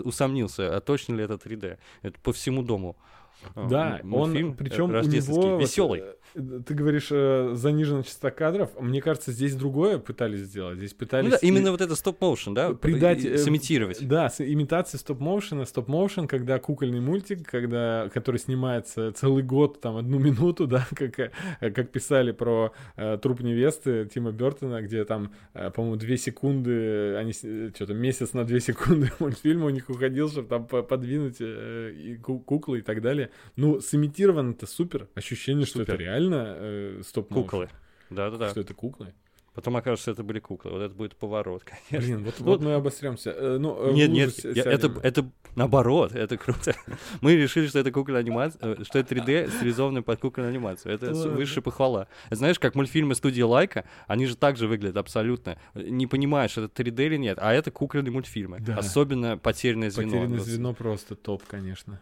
усомнился, а точно ли это 3D. Это по всему дому э, Да, он, мультфильм, э, причем у него... веселый. э, Ты говоришь, э, занижена частота кадров. Мне кажется, здесь другое пытались сделать. Здесь пытались... Ну да, именно вот это стоп-моушен, да? придать, э, Сымитировать. Да, с имитацией стоп-моушена. Стоп-моушен, когда кукольный мультик, когда, который снимается целый год, там, одну минуту, да, как, как писали про э, труп невесты Тима Бертона, где там, э, по-моему, две секунды, они что-то месяц на две секунды мультфильма у них уходил, чтобы там по- подвинуть э, и ку- куклы и так далее. Ну, сымитировано это супер. Ощущение, что Супер. это реально э, стоп-моушен. Куклы. Да-да-да. Что это куклы? Потом окажется, это были куклы. Вот это будет поворот, конечно. Блин, вот, Ну, вот мы обосремся. Э, ну, э, Нет, нет, я- это, это наоборот, это круто. Мы решили, что это кукольная анимация, э, что это 3D стилизованная под кукольную анимацию. Это высшая похвала. Знаешь, как мультфильмы студии Лайка, они же так же выглядят абсолютно. Не понимаешь, это 3D или нет, а это кукольные мультфильмы. Да. Особенно «Потерянное звено». Потерянное звено просто топ, конечно.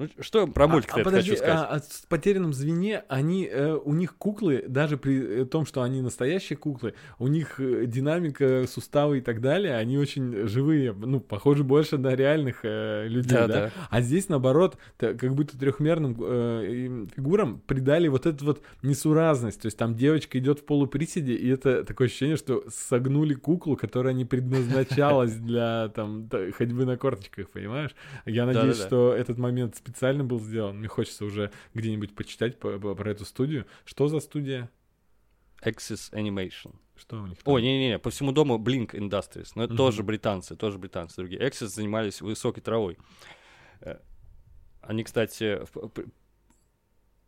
Ну, что про мультик а, я подожди, хочу сказать? а, а в потерянном звене они э, у них куклы, даже при э, том, что они настоящие куклы, у них э, динамика, суставы и так далее, они очень живые, ну, похожи больше на реальных э, людей, да, Да-да. А здесь, наоборот, как будто трехмерным э, фигурам придали вот эту вот несуразность. То есть там девочка идет в полуприседе, и это такое ощущение, что согнули куклу, которая не предназначалась для там ходьбы на корточках, понимаешь? Я надеюсь, что этот момент специально был сделан. Мне хочется уже где-нибудь почитать по- по- про эту студию. Что за студия? Access Animation. Что у них там? О, не-не-не, по всему дому Blink Industries. Но это Мгм. тоже британцы, тоже британцы другие. Access занимались высокой травой. Э, Они, кстати,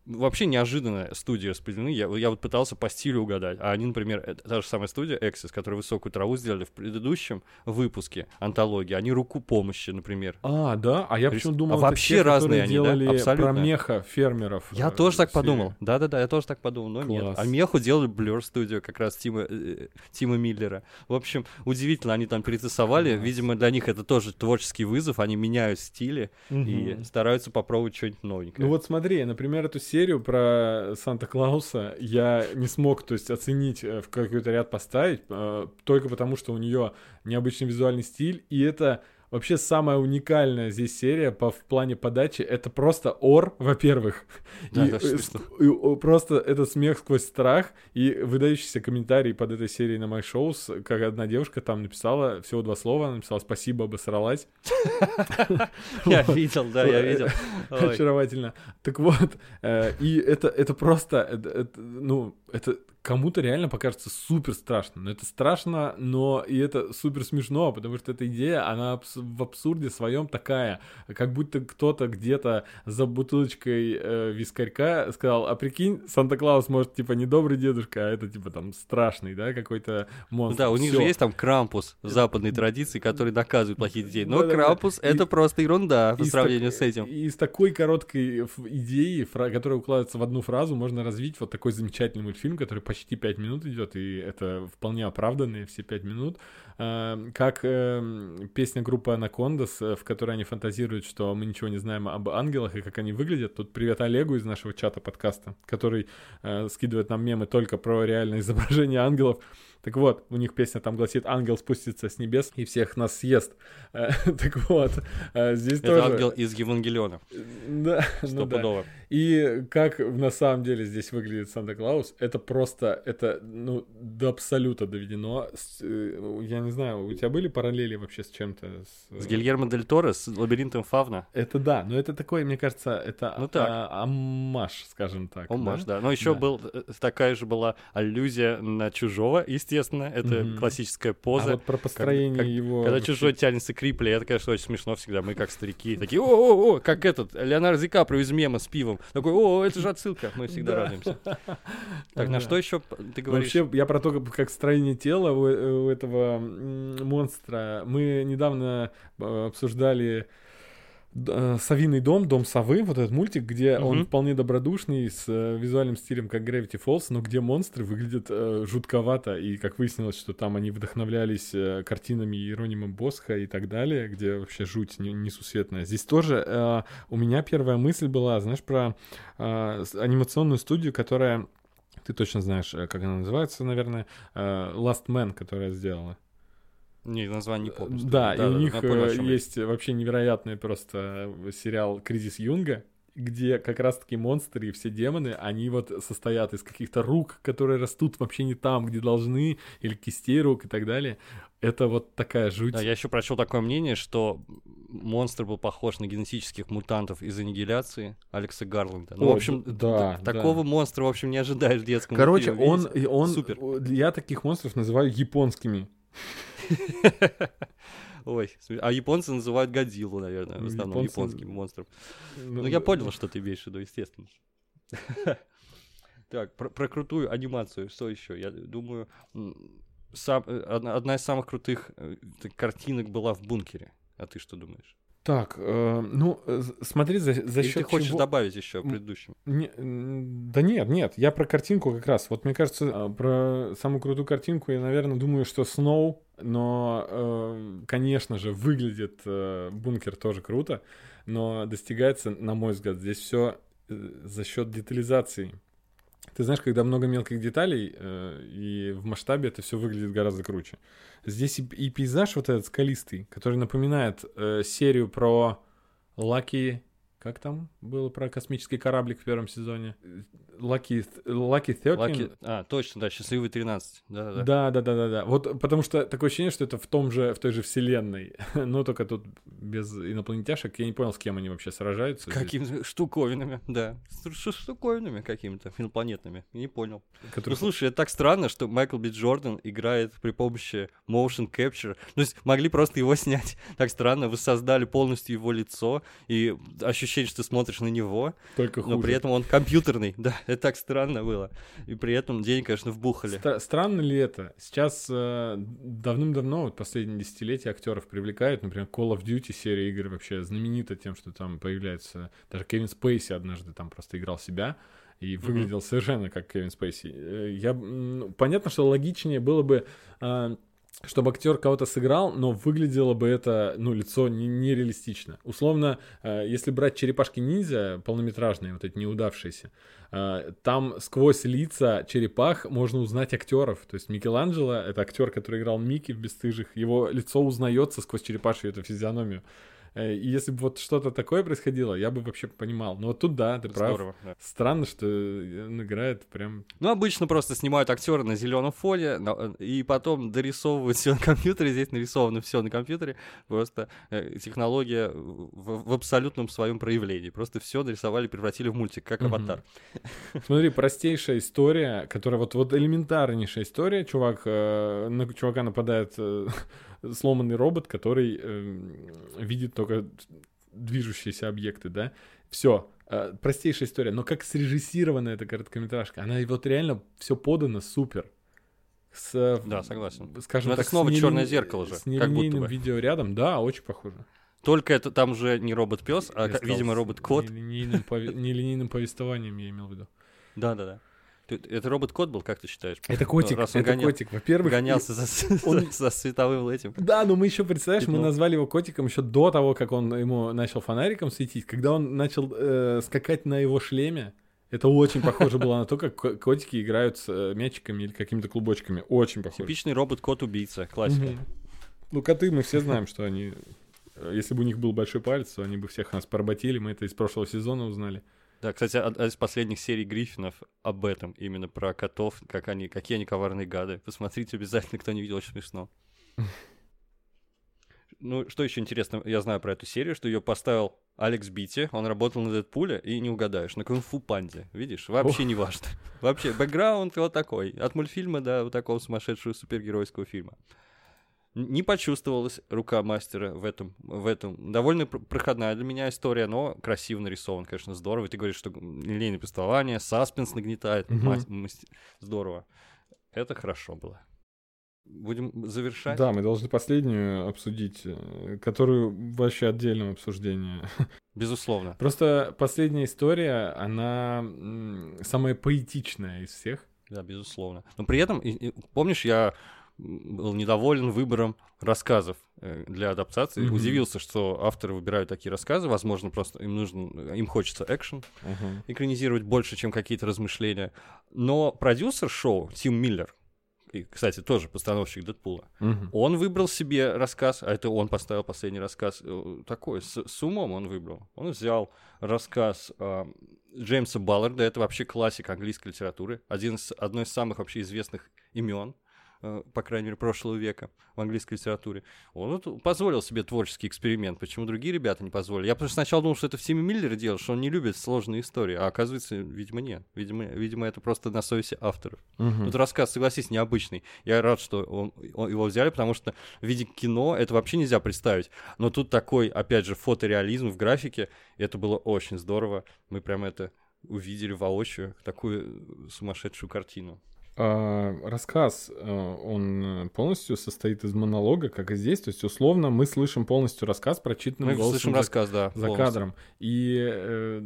вообще неожиданная студия распределены. Я, я вот пытался по стилю угадать. А они, например, это та же самая студия Access, которая высокую траву сделали в предыдущем выпуске антологии. Они руку помощи, например. А, да? А я Рис- почему а думал, это вообще те, разные они, да? делали про Абсолютно. меха фермеров. Я э, тоже так серию. подумал. Да-да-да, я тоже так подумал, но нет. Класс. А Меху делали Blur Studio как раз Тима, э, Тима Миллера. В общем, удивительно, они там перетасовали. Класс. Видимо, для них это тоже творческий вызов. Они меняют стили и Мгм. стараются попробовать что-нибудь новенькое. Ну вот смотри, например, эту серию про Санта-Клауса я не смог, то есть, оценить, э, в какой-то ряд поставить, э, только потому, что у нее необычный визуальный стиль, и это вообще самая уникальная здесь серия по, в плане подачи. Это просто ор, во-первых, Да, и, да, э, и, о, просто это смех сквозь страх, и выдающийся комментарий под этой серией на My Shows, как одна девушка там написала, всего два слова, она написала «спасибо, обосралась». Я видел, да, я видел. Очаровательно. Так вот, э, и это, просто, это, ну, это кому-то реально покажется супер страшно. Но это страшно, но и это супер смешно, потому что эта идея, она в абсурде своем такая, как будто кто-то где-то за бутылочкой э, вискарька сказал, а прикинь, Санта-Клаус может типа не добрый дедушка, а это типа там страшный, да, какой-то монстр. Да, у них Всё. же есть там Крампус в западной традиции, который наказывает плохих детей. Но Да-да-да. Крампус — это И- просто ерунда по сравнению так- с этим. И из такой короткой идеи, которая укладывается в одну фразу, можно развить вот такой замечательный мультфильм, который почти 5 минут идет, и это вполне оправданные все 5 минут. А, Как эм, песня группы Анакондас, э, в которой они фантазируют, что мы ничего не знаем об ангелах и как они выглядят. Тут привет Олегу из нашего чата подкаста, который э, скидывает нам мемы только про реальное изображение ангелов. Так вот, у них песня там гласит «Ангел спустится с небес и всех нас съест». Э, Так вот, здесь Это тоже... ангел из Евангелиона. Да, ну да. И как на самом деле здесь выглядит Санта-Клаус, это просто, это, ну, до абсолюта доведено. С, э, Я не знаю, у тебя были параллели вообще с чем-то? С, С Гильермо Дель Торо, с лабиринтом Фавна. Это да, но это такой, мне кажется, это Ну так. а- аммаж, скажем так. Омаш, да. Но еще Да. был э, такая же была аллюзия на чужого, естественно. Это Мгм. классическая А поза. вот про построение как- его... Когда чужой тянется к Рипли, это, конечно, очень смешно всегда. Мы как старики такие, о-о-о, как этот, Леонардо Ди Каприо из мема с пивом. Такой, о, это же отсылка. Мы всегда Да. радуемся. Так, на Да. что еще ты говоришь? Вообще, я про то, как- строение тела у, э, этого монстра. Мы недавно э, обсуждали э, «Совиный дом», «Дом совы», вот этот мультик, где он Мгм. вполне добродушный, с э, визуальным стилем, как Gravity Falls, но где монстры выглядят э, жутковато, и как выяснилось, что там они вдохновлялись э, картинами Иеронима Босха и так далее, где вообще жуть не- несусветная. Здесь тоже э, у меня первая мысль была, знаешь, про э, анимационную студию, которая ты точно знаешь, э, как она называется, наверное, э, Last Man, которая сделала. Не, название не помню. Да, и у них я понял, э, есть вообще невероятный просто э, сериал «Кризис Юнга», где как раз-таки монстры и все демоны, они вот состоят из каких-то рук, которые растут вообще не там, где должны, или кистей рук и так далее. Это вот такая жуть. Да, я еще прочел такое мнение, что монстр был похож на генетических мутантов из аннигиляции Алекса Гарланда. Ну, О, в общем, да, да. такого монстра, в общем, не ожидаешь в детском Короче, мультфильме, он, видите? и он, Супер. я таких монстров называю японскими. Ой, а японцы называют Годзиллу, наверное, в Ну, основном японцы- японским монстром. Ну, я понял, что ты имеешь в виду, естественно. Так, про, про крутую анимацию, что еще? Я думаю, сам- э, одна, одна из самых крутых э, картинок была в бункере. А ты что думаешь? Так, э, ну, э, смотри, за, за Или счет ты хочешь чего... добавить еще М, предыдущим? Не, да нет, нет, я про картинку как раз. Вот мне кажется, а, про самую крутую картинку я, наверное, думаю, что Сноу, но, э, конечно же, выглядит э, бункер тоже круто, но достигается, на мой взгляд, здесь все за счет детализации. Ты знаешь, когда много мелких деталей, э, и в масштабе это все выглядит гораздо круче. Здесь и, и пейзаж вот этот скалистый, который напоминает э, серию про Лаки... Как там было про космический кораблик в первом сезоне? Лаки... Лаки 13? Лаки... А, точно, да, счастливый 13. Да-да-да. Да, да, да, да, да. Вот потому что такое ощущение, что это в том же, в той же вселенной, но только тут без инопланетяшек. Я не понял, с кем они вообще сражаются. Какими штуковинами, да. Штуковинами какими-то, инопланетными. Не понял. Ну, которые- слушай, это так странно, что Майкл Би Джордан играет при помощи motion capture. Ну, то есть могли просто его снять. Так странно, вы создали полностью его лицо, и ощущение, что ты смотришь на него, только но хуже. при этом он компьютерный. Да, это так странно было. И при этом денег, конечно, вбухали. Стра- странно ли это? Сейчас э, давным-давно, вот последние десятилетия актеров привлекают, например, Call of Duty серия игр вообще знаменита тем, что там появляется даже Кевин Спейси однажды там просто играл себя и выглядел совершенно как Кевин Спейси. Э, Я, ну, понятно, что логичнее было бы э, чтобы актер кого-то сыграл, но выглядело бы это, ну, лицо не- нереалистично. Условно, э, если брать черепашки ниндзя, полнометражные, вот эти неудавшиеся, э, там сквозь лица черепах можно узнать актеров. То есть Микеланджело — это актер, который играл Микки в «Бесстыжих», его лицо узнается сквозь черепашью эту физиономию. Э, И если бы вот что-то такое происходило, я бы вообще понимал. Но вот тут да, ты прав. Здорово, да. Странно, что он играет прям... Ну, обычно просто снимают актера на зеленом фоне, на- и потом дорисовывают все на компьютере. Здесь нарисовано все на компьютере. Просто э, технология в, в абсолютном своем проявлении. Просто все нарисовали, превратили в мультик, как аватар. Смотри, простейшая история, которая вот, вот элементарнейшая история. Чувак, э, на чувака нападает э, сломанный робот, который э, видит только движущиеся объекты, да. Все. простейшая история. Но как срежиссирована эта короткометражка, она вот реально все подано супер. С, э, Да, согласен. Скажем Но это так, снова с «Чёрное нелин- зеркало» же, С как будто нелинейным видеорядом, да, очень похоже. Только это там уже не робот-пес, а, как- видимо, робот-кот. Нелинейным, пове- нелинейным повествованием я имел в виду. Да-да-да. Ты- Это робот-кот был, как ты считаешь? Это котик, Раз это гонял- котик. Во-первых, Гонялся за, Он- за световым этим. Да, но мы еще, представляешь, мы Пятно. назвали его котиком еще до того, как он ему начал фонариком светить. Когда он начал э, скакать на его шлеме, это очень похоже было на то, как ко- котики играют с э, мячиками или какими-то клубочками. Очень похоже. Типичный робот-кот-убийца, классика. Ну, коты, мы все знаем, что они... э, Если бы у них был большой палец, то они бы всех нас поработили. Мы это из прошлого сезона узнали. Да, кстати, одна из последних серий Гриффинов об этом, именно про котов, как они, какие они коварные гады. Посмотрите обязательно, кто не видел, очень смешно. Ну, что еще интересно, я знаю про эту серию, что ее поставил Алекс Бити, он работал на Дэдпуле, и не угадаешь, на Кунг-фу Панде, видишь, вообще не важно. Вообще, бэкграунд вот такой, от мультфильма до вот такого сумасшедшего супергеройского фильма. Не почувствовалась рука мастера в этом, в этом. Довольно пр- проходная для меня история, но красиво нарисован, конечно, здорово. И ты говоришь, что линейное повествование, саспенс нагнетает, Мгм. мас- масти- здорово. Это хорошо было. Будем завершать. Да, мы должны последнюю обсудить, э, которую вообще отдельное обсуждение. Безусловно. Просто последняя история, она самая поэтичная из всех. Да, безусловно. Но при этом, помнишь, я был недоволен выбором рассказов э, для адаптации. Мгм. Удивился, что авторы выбирают такие рассказы. Возможно, просто им нужен, им хочется экшен. экранизировать больше, чем какие-то размышления. Но продюсер шоу Тим Миллер, и, кстати, тоже постановщик Дэдпула, Мгм. он выбрал себе рассказ, а это он поставил последний рассказ, э, такой, с, с умом он выбрал. Он взял рассказ а, Джеймса Балларда, это вообще классик английской литературы, один из, одно из самых вообще известных имен, по крайней мере, прошлого века в английской литературе. Он вот позволил себе творческий эксперимент, почему другие ребята не позволили. Я просто сначала думал, что это в Семи Миллере делал, что он не любит сложные истории, а оказывается, видимо, нет. Видимо, видимо это просто на совести авторов. Мгм. Тут рассказ, согласись, необычный. Я рад, что он, он- его взяли, потому что в виде кино это вообще нельзя представить. Но тут такой, опять же, фотореализм в графике, это было очень здорово. Мы прям это увидели воочию, такую сумасшедшую картину. А, рассказ, э, он полностью состоит из монолога, как и здесь. То есть, условно, мы слышим полностью рассказ, прочитанным Мы голосом слышим за- рассказ, да. за полностью. кадром. И э,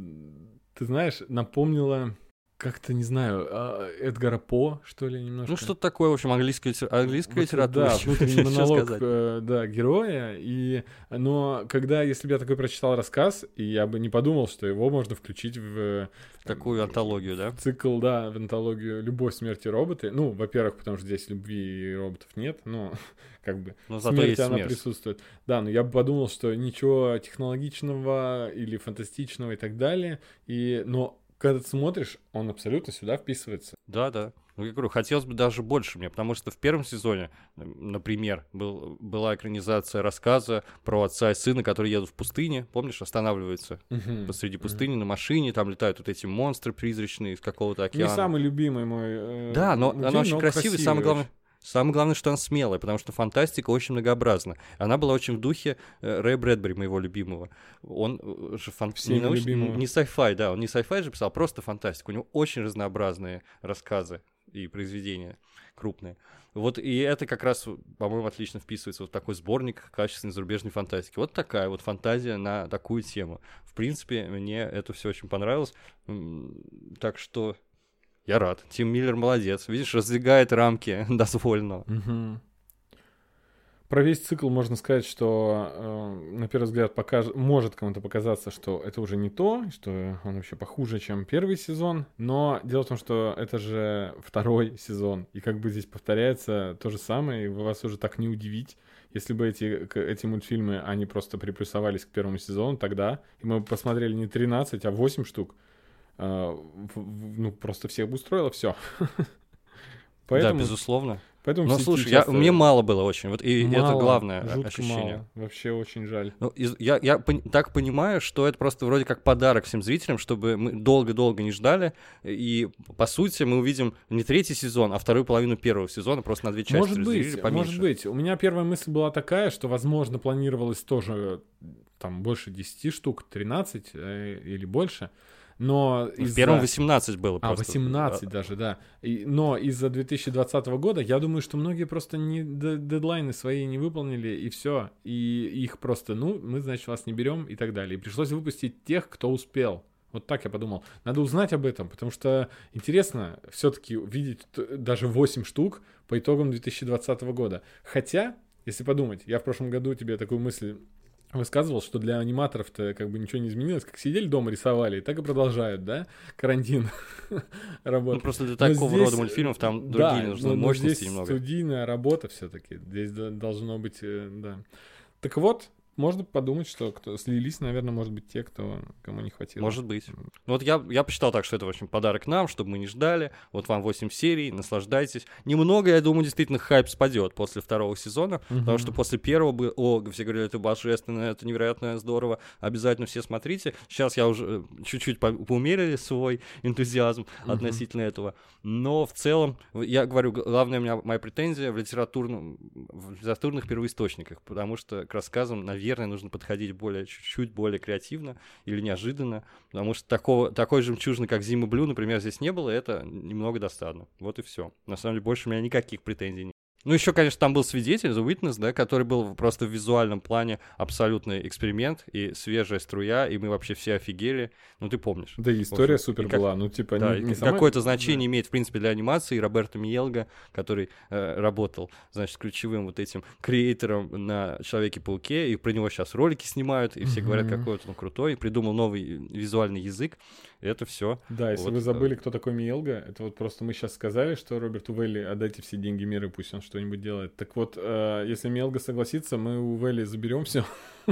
ты знаешь, напомнила как-то, не знаю, а, Эдгара По, что ли, немножко. Ну, что-то такое, в общем, английская, английская Вот, литература. Да, внутренний монолог, э, да, героя. И, но когда, если бы я такой прочитал рассказ, и я бы не подумал, что его можно включить в э, Такую антологию, да? цикл, да, в антологию «Любовь, смерть и роботы». Ну, во-первых, потому что здесь любви и роботов нет, но как бы Но зато смерть есть она смерть. присутствует. Да, но я бы подумал, что ничего технологичного или фантастичного и так далее. И, но когда ты смотришь, он абсолютно сюда вписывается. Да, да. Ну, я говорю, хотелось бы даже больше мне, потому что в первом сезоне, например, был, была экранизация рассказа про отца и сына, которые едут в пустыне, помнишь, останавливаются Мгм. посреди пустыни на машине, там летают вот эти монстры призрачные из какого-то Не океана. самый любимый мой. э, Да, но мультфильм, она очень но самое красивый главное... очень. Самое главное, что она смелая, потому что фантастика очень многообразна. Она была очень в духе э, Рэя Брэдбери, моего любимого. Он э, же фан... Не, науч- не sci-fi, да, он не sci-fi же писал, а просто фантастику. У него очень разнообразные рассказы и произведения крупные. Вот и это как раз, по-моему, отлично вписывается вот в такой сборник качественной зарубежной фантастики. Вот такая вот фантазия на такую тему. В принципе, мне это все очень понравилось. Так что я рад. Тим Миллер молодец. Видишь, раздвигает рамки дозволенного. Мгм. Про весь цикл можно сказать, что э, на первый взгляд покаж... может кому-то показаться, что это уже не то, что он вообще похуже, чем первый сезон. Но дело в том, что это же второй сезон, и как бы здесь повторяется то же самое, и вас уже так не удивить. Если бы эти, эти мультфильмы, они просто приплюсовались к первому сезону, тогда, и мы бы посмотрели не 13, а 8 штук, ну, просто всех бы устроило все. Да, безусловно. Поэтому Но слушай, я, часто мне мало было очень. Вот и это мало, главное о- жутко ощущение. мало. Вообще очень жаль. Ну, из- я, я пон- так понимаю, что это просто вроде как подарок всем зрителям, чтобы мы долго-долго не ждали. И, по сути, мы увидим не третий сезон, а вторую половину первого сезона, просто на две части Может быть, поменьше. может быть. У меня первая мысль была такая, что, возможно, планировалось тоже там больше 10 штук, 13 э, или больше. Но В первом 18 было А, просто. 18 даже, да. И- но из-за 2020 года, я думаю, что многие просто не, дедлайны свои не выполнили, и все. И их просто, ну, мы, значит, вас не берем и так далее. И пришлось выпустить тех, кто успел. Вот так я подумал. Надо узнать об этом, потому что интересно все-таки видеть даже 8 штук по итогам 2020 года. Хотя, если подумать, я в прошлом году тебе такую мысль высказывал, что для аниматоров-то как бы ничего не изменилось, как сидели дома рисовали, так и продолжают, да, карантин Ну, работать. просто для такого здесь, рода мультфильмов там да, другие нужны но- но мощности здесь немного. студийная работа все-таки. Здесь до- должно быть, э, да. Так вот, можно подумать, что кто слились, наверное, может быть, те, кто кому не хватило. Может быть. Ну, вот я, я посчитал так, что это, в общем, подарок нам, чтобы мы не ждали. Вот вам 8 серий, наслаждайтесь. Немного, я думаю, действительно хайп спадет после второго сезона, потому Мгм. что после первого бы, о, все говорили, это божественно, это невероятно здорово, обязательно все смотрите. Сейчас я уже э, чуть-чуть по- поумерили свой энтузиазм Мгм. относительно этого. Но в целом, я говорю, главная у меня моя претензия в, литературном, в литературных первоисточниках, потому что к рассказам, наверное, нужно подходить более, чуть-чуть более креативно или неожиданно, потому что такого, такой жемчужины, как Зима Блю, например, здесь не было, это немного досадно. Вот и все. На самом деле, больше у меня никаких претензий нет. Ну, еще, конечно, там был свидетель, The Witness, да, который был просто в визуальном плане абсолютный эксперимент и свежая струя, и мы вообще все офигели. Ну, ты помнишь. Да, и история общем, супер и как- была. Ну, типа, Да, не, не сама- какое-то значение да. имеет, в принципе, для анимации. И Роберто Миелга, который э, работал, значит, ключевым вот этим креатором на Человеке-пауке, и про него сейчас ролики снимают, и все говорят, Мгм. какой вот он крутой, и придумал новый визуальный язык. Это все. Да, если Вот, вы забыли, кто такой Миелга, это вот просто мы сейчас сказали, что Роберту Велли отдайте все деньги мира, пусть он что-нибудь делает. Так вот, э, если Миелга согласится, мы у Велли заберем все.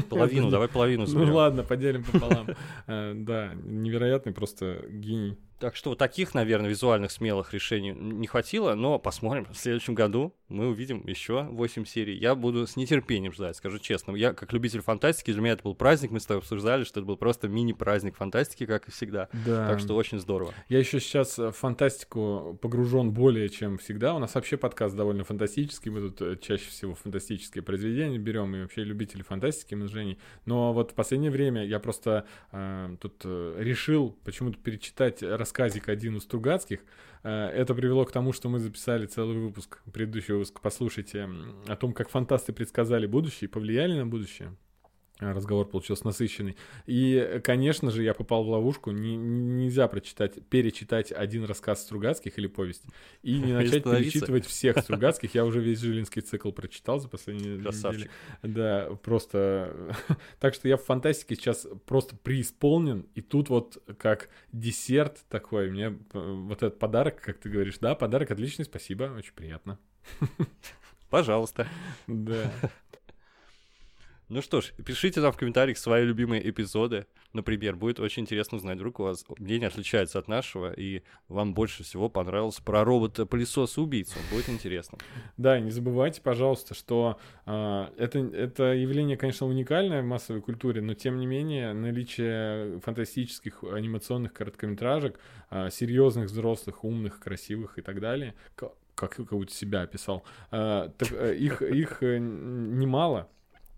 Половину, давай половину Ну заберем. ладно, поделим пополам. Э, Да, невероятный просто гений. Так что вот таких, наверное, визуальных смелых решений не хватило, но посмотрим. В следующем году мы увидим еще 8 серий. Я буду с нетерпением ждать, скажу честно. Я, как любитель фантастики, для меня это был праздник. Мы с тобой обсуждали, что это был просто мини-праздник фантастики, как и всегда. Да. Так что очень здорово. Я еще сейчас в фантастику погружен более, чем всегда. У нас вообще подкаст довольно фантастический. Мы тут э, чаще всего фантастические произведения берем, и вообще любители фантастики мы с Женей. Но вот в последнее время я просто э, тут э, решил почему-то перечитать рассказик один у Стругацких. Э, это привело к тому, что мы записали целый выпуск, предыдущий выпуск, послушайте, о том, как фантасты предсказали будущее и повлияли на будущее. Э, Разговор получился насыщенный. И, э, конечно же, я попал в ловушку. Не- не- нельзя прочитать, перечитать один рассказ Стругацких или повесть и не начать перечитывать всех Стругацких. Я уже весь Жилинский цикл прочитал за последние Красавчик. недели. Да, просто... так что я в фантастике сейчас просто преисполнен. И тут вот как десерт такой, мне э, вот этот подарок, как ты говоришь, да, подарок отличный, спасибо, очень приятно. Пожалуйста. Да. Ну что ж, пишите нам в комментариях свои любимые эпизоды. Например, будет очень интересно узнать, вдруг у вас мнение отличается от нашего, и вам больше всего понравился про робота-пылесоса-убийцу. Будет интересно. Да, не забывайте, пожалуйста, что а, это, это явление, конечно, уникальное в массовой культуре, но тем не менее наличие фантастических анимационных короткометражек, а, серьезных, взрослых, умных, красивых и так далее, как, как будто себя описал, а, так, э, их, их э, немало.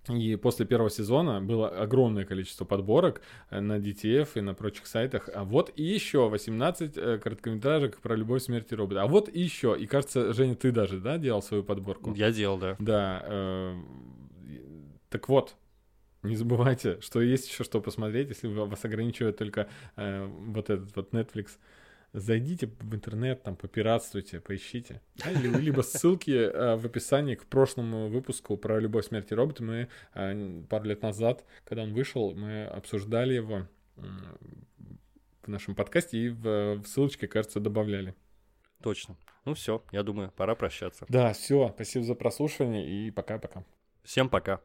И после первого сезона было огромное количество подборок э, на DTF и на прочих сайтах. А вот и еще 18 э, короткометражек про любовь, смерть и робота. А вот и еще. И кажется, Женя, ты даже, да, делал свою подборку? Я делал, да. Да. э, так вот, не забывайте, что есть еще что посмотреть, если вас ограничивает только э, вот этот вот Netflix. Зайдите в интернет, там, попиратствуйте, поищите. Да, или- либо ссылки э, в описании к прошлому выпуску про «Любовь, смерть и роботы». Мы э, пару лет назад, когда он вышел, мы обсуждали его м, в нашем подкасте и в, в ссылочке, кажется, добавляли. Точно. Ну все, я думаю, пора прощаться. Да, все, спасибо за прослушивание и пока-пока. Всем пока.